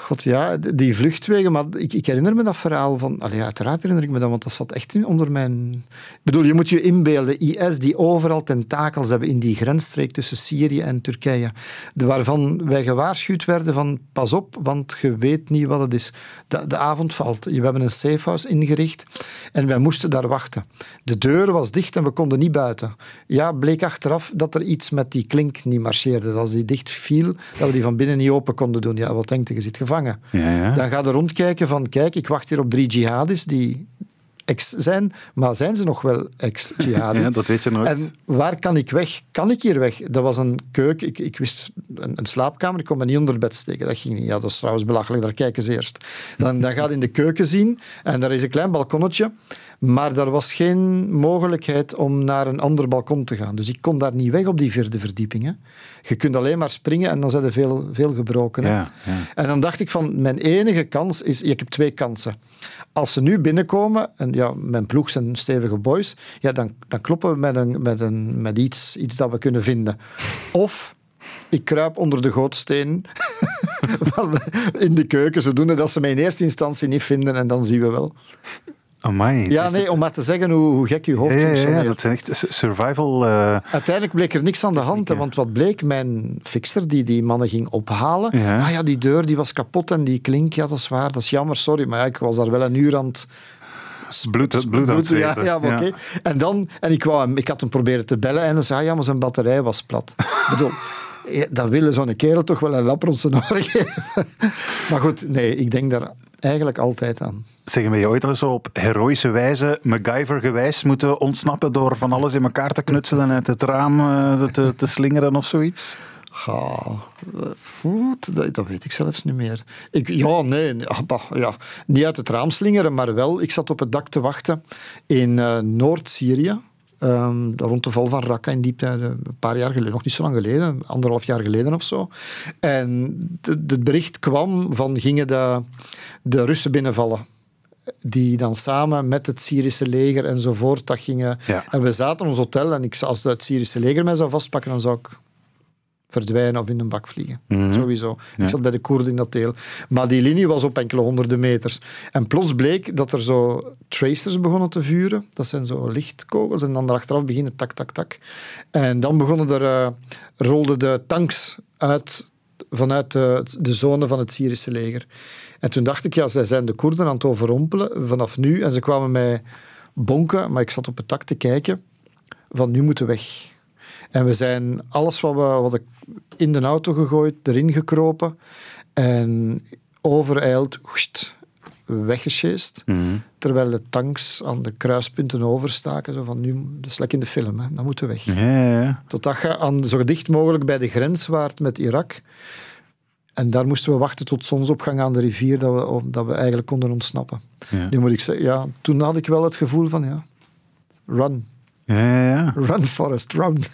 god ja, die vluchtwegen, maar ik, ik herinner me dat verhaal van... Allee, uiteraard herinner ik me dat, want dat zat echt onder mijn... Ik bedoel, je moet je inbeelden, IS die overal tentakels hebben in die grensstreek tussen Syrië en Turkije, waarvan wij gewaarschuwd werden van pas op, want je weet niet wat het is. De, de avond valt. We hebben een safehouse ingericht en wij moesten daar wachten. De deur was dicht en we konden niet buiten. Ja, bleek achteraf dat er iets met die klink niet marcheerde. Dat als die dicht viel, dat we die van binnen niet open konden doen. Ja, wat denkt? Je zit gevangen. Ja, ja. Dan ga je rondkijken van, kijk, ik wacht hier op drie jihadis die ex zijn, maar zijn ze nog wel ex-jihadi? *laughs* Ja, dat weet je nooit. En waar kan ik weg? Kan ik hier weg? Dat was een keuken. Ik, ik wist een, een slaapkamer. Ik kon me niet onder het bed steken. Dat ging niet. Ja, dat is trouwens belachelijk. Daar kijken ze eerst. Dan, dan gaat in de keuken zien en daar is een klein balkonnetje. Maar daar was geen mogelijkheid om naar een ander balkon te gaan. Dus ik kon daar niet weg op die vierde verdieping. Hè. Je kunt alleen maar springen en dan zijn er veel, veel gebroken. Hè. Ja, ja. En dan dacht ik van, mijn enige kans is... Ik heb twee kansen. Als ze nu binnenkomen, en ja, mijn ploeg zijn stevige boys, ja, dan, dan kloppen we met, een, met, een, met iets, iets dat we kunnen vinden. Of ik kruip onder de gootsteen *laughs* in de keuken, zodoende dat ze mij in eerste instantie niet vinden en dan zien we wel. Amai. Ja, nee, dat- om maar te zeggen hoe, hoe gek je hoofd ja, ja, dat zijn echt survival... eh, Uiteindelijk bleek er niks aan de hand. Want wat bleek, mijn fixer die die mannen ging ophalen. Ah ja, die deur die was kapot en die klink, ja, dat is waar. Dat is jammer, sorry. Maar ik was daar wel een uur aan het... bloed, bloed aan het ja, ja, oké. En, dan, en ik, wou hem, ik had hem proberen te bellen en hij zei, ah, ja, maar zijn batterij was plat. ik bedoel, dan willen zo'n kerel toch wel een lap rond zijn oren geven. *laughs* maar goed, nee, ik denk daar eigenlijk altijd aan. Zeggen we je ooit al zo op heroïsche wijze, MacGyver-gewijs, moeten ontsnappen door van alles in elkaar te knutselen en uit het raam eh, te, te slingeren of zoiets? Ja, goed, dat, dat weet ik zelfs niet meer. Ik, ja, nee, ah, bah, ja, niet uit het raam slingeren, maar wel, ik zat op het dak te wachten in eh, Noord-Syrië. Ehm, rond de val van Raqqa in die tijd, een paar jaar geleden, nog niet zo lang geleden, anderhalf jaar geleden of zo. En het bericht kwam van gingen de, de Russen binnenvallen. Die dan samen met het Syrische leger enzovoort, dat gingen. Ja. En we zaten in ons hotel en ik, als het Syrische leger mij zou vastpakken, dan zou ik verdwijnen of in een bak vliegen. Sowieso. Ik zat bij de Koerden in dat deel. Maar die linie was op enkele honderden meters. En plots bleek dat er zo tracers begonnen te vuren. Dat zijn zo lichtkogels. En dan daarachteraf beginnen tak, tak, tak. En dan begonnen er, eh, rolden de tanks uit vanuit de, de zone van het Syrische leger. En toen dacht ik, ja, zij zijn de Koerden aan het overrompelen vanaf nu. En ze kwamen mij bonken, maar ik zat op het dak te kijken. Van nu moeten we weg. En we zijn alles wat we wat ik in de auto gegooid, erin gekropen en overeild, weggesjeest. Terwijl de tanks aan de kruispunten overstaken. Zo van, nu, dat is lekker in de film, hè. dan moeten we weg. Ja, ja, ja. Totdat je aan, zo dicht mogelijk bij de grens waart met Irak. En daar moesten we wachten tot zonsopgang aan de rivier, dat we, dat we eigenlijk konden ontsnappen. Nu moet ik zeggen, ja, toen had ik wel het gevoel van, ja, run. Ja, ja. Run, Forest, run. *laughs*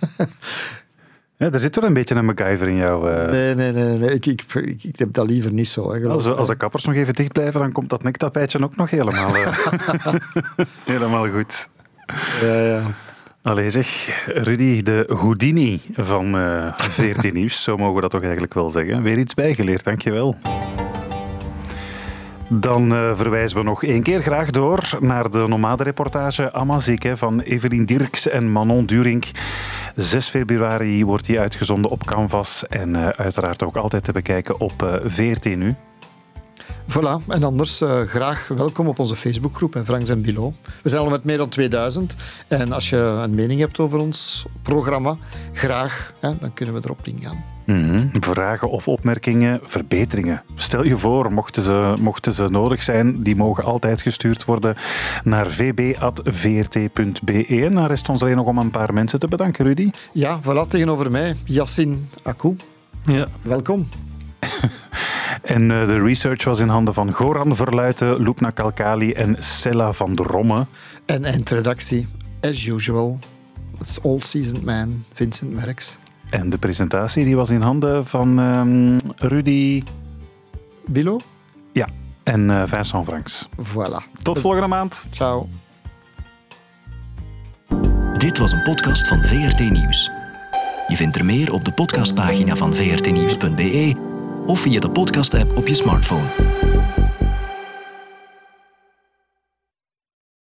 Ja, er zit wel een beetje een MacGyver in jou. eh. Nee, nee, nee. nee. Ik, ik, ik, ik heb dat liever niet zo. Hè, Als, als de kappers nog even dicht blijven, dan komt dat nektapijtje ook nog helemaal, eh, *laughs* *laughs* helemaal goed. Ja, ja. Allee zeg, Rudy, de Houdini van uh, eh, 14 Nieuws, zo mogen we dat toch eigenlijk wel zeggen. Weer iets bijgeleerd, dankjewel. Dan uh, verwijzen we nog één keer graag door naar de nomade-reportage Amaziek van Evelien Dirks en Manon Durink. 6 februari wordt die uitgezonden op Canvas en uh, uiteraard ook altijd te bekijken op uh, 14 nu. Voilà, en anders graag welkom op onze Facebookgroep, Franks en Bilo. We zijn al met meer dan 2000 en als je een mening hebt over ons programma, graag, hè, dan kunnen we erop ingaan. Mm Vragen of opmerkingen, verbeteringen. Stel je voor, mochten ze, mochten ze nodig zijn, die mogen altijd gestuurd worden naar vb.vrt.be. En dan rest ons alleen nog om een paar mensen te bedanken, Rudy. Ja, voilà, tegenover mij, Yassine Akou. Ja. Welkom. *laughs* en uh, de research was in handen van Goran Verluiten, Lupna Kalkali en Sella van Dromme. En eindredactie, as usual, it's old seasoned man, Vincent Merks. En de presentatie die was in handen van um, Rudy... Bilo? Ja, en uh, Vincent Franks. Voilà. Tot volgende maand. Ciao. Dit was een podcast van VRT Nieuws. Je vindt er meer op de podcastpagina van vrtnieuws.be of via de podcast-app op je smartphone.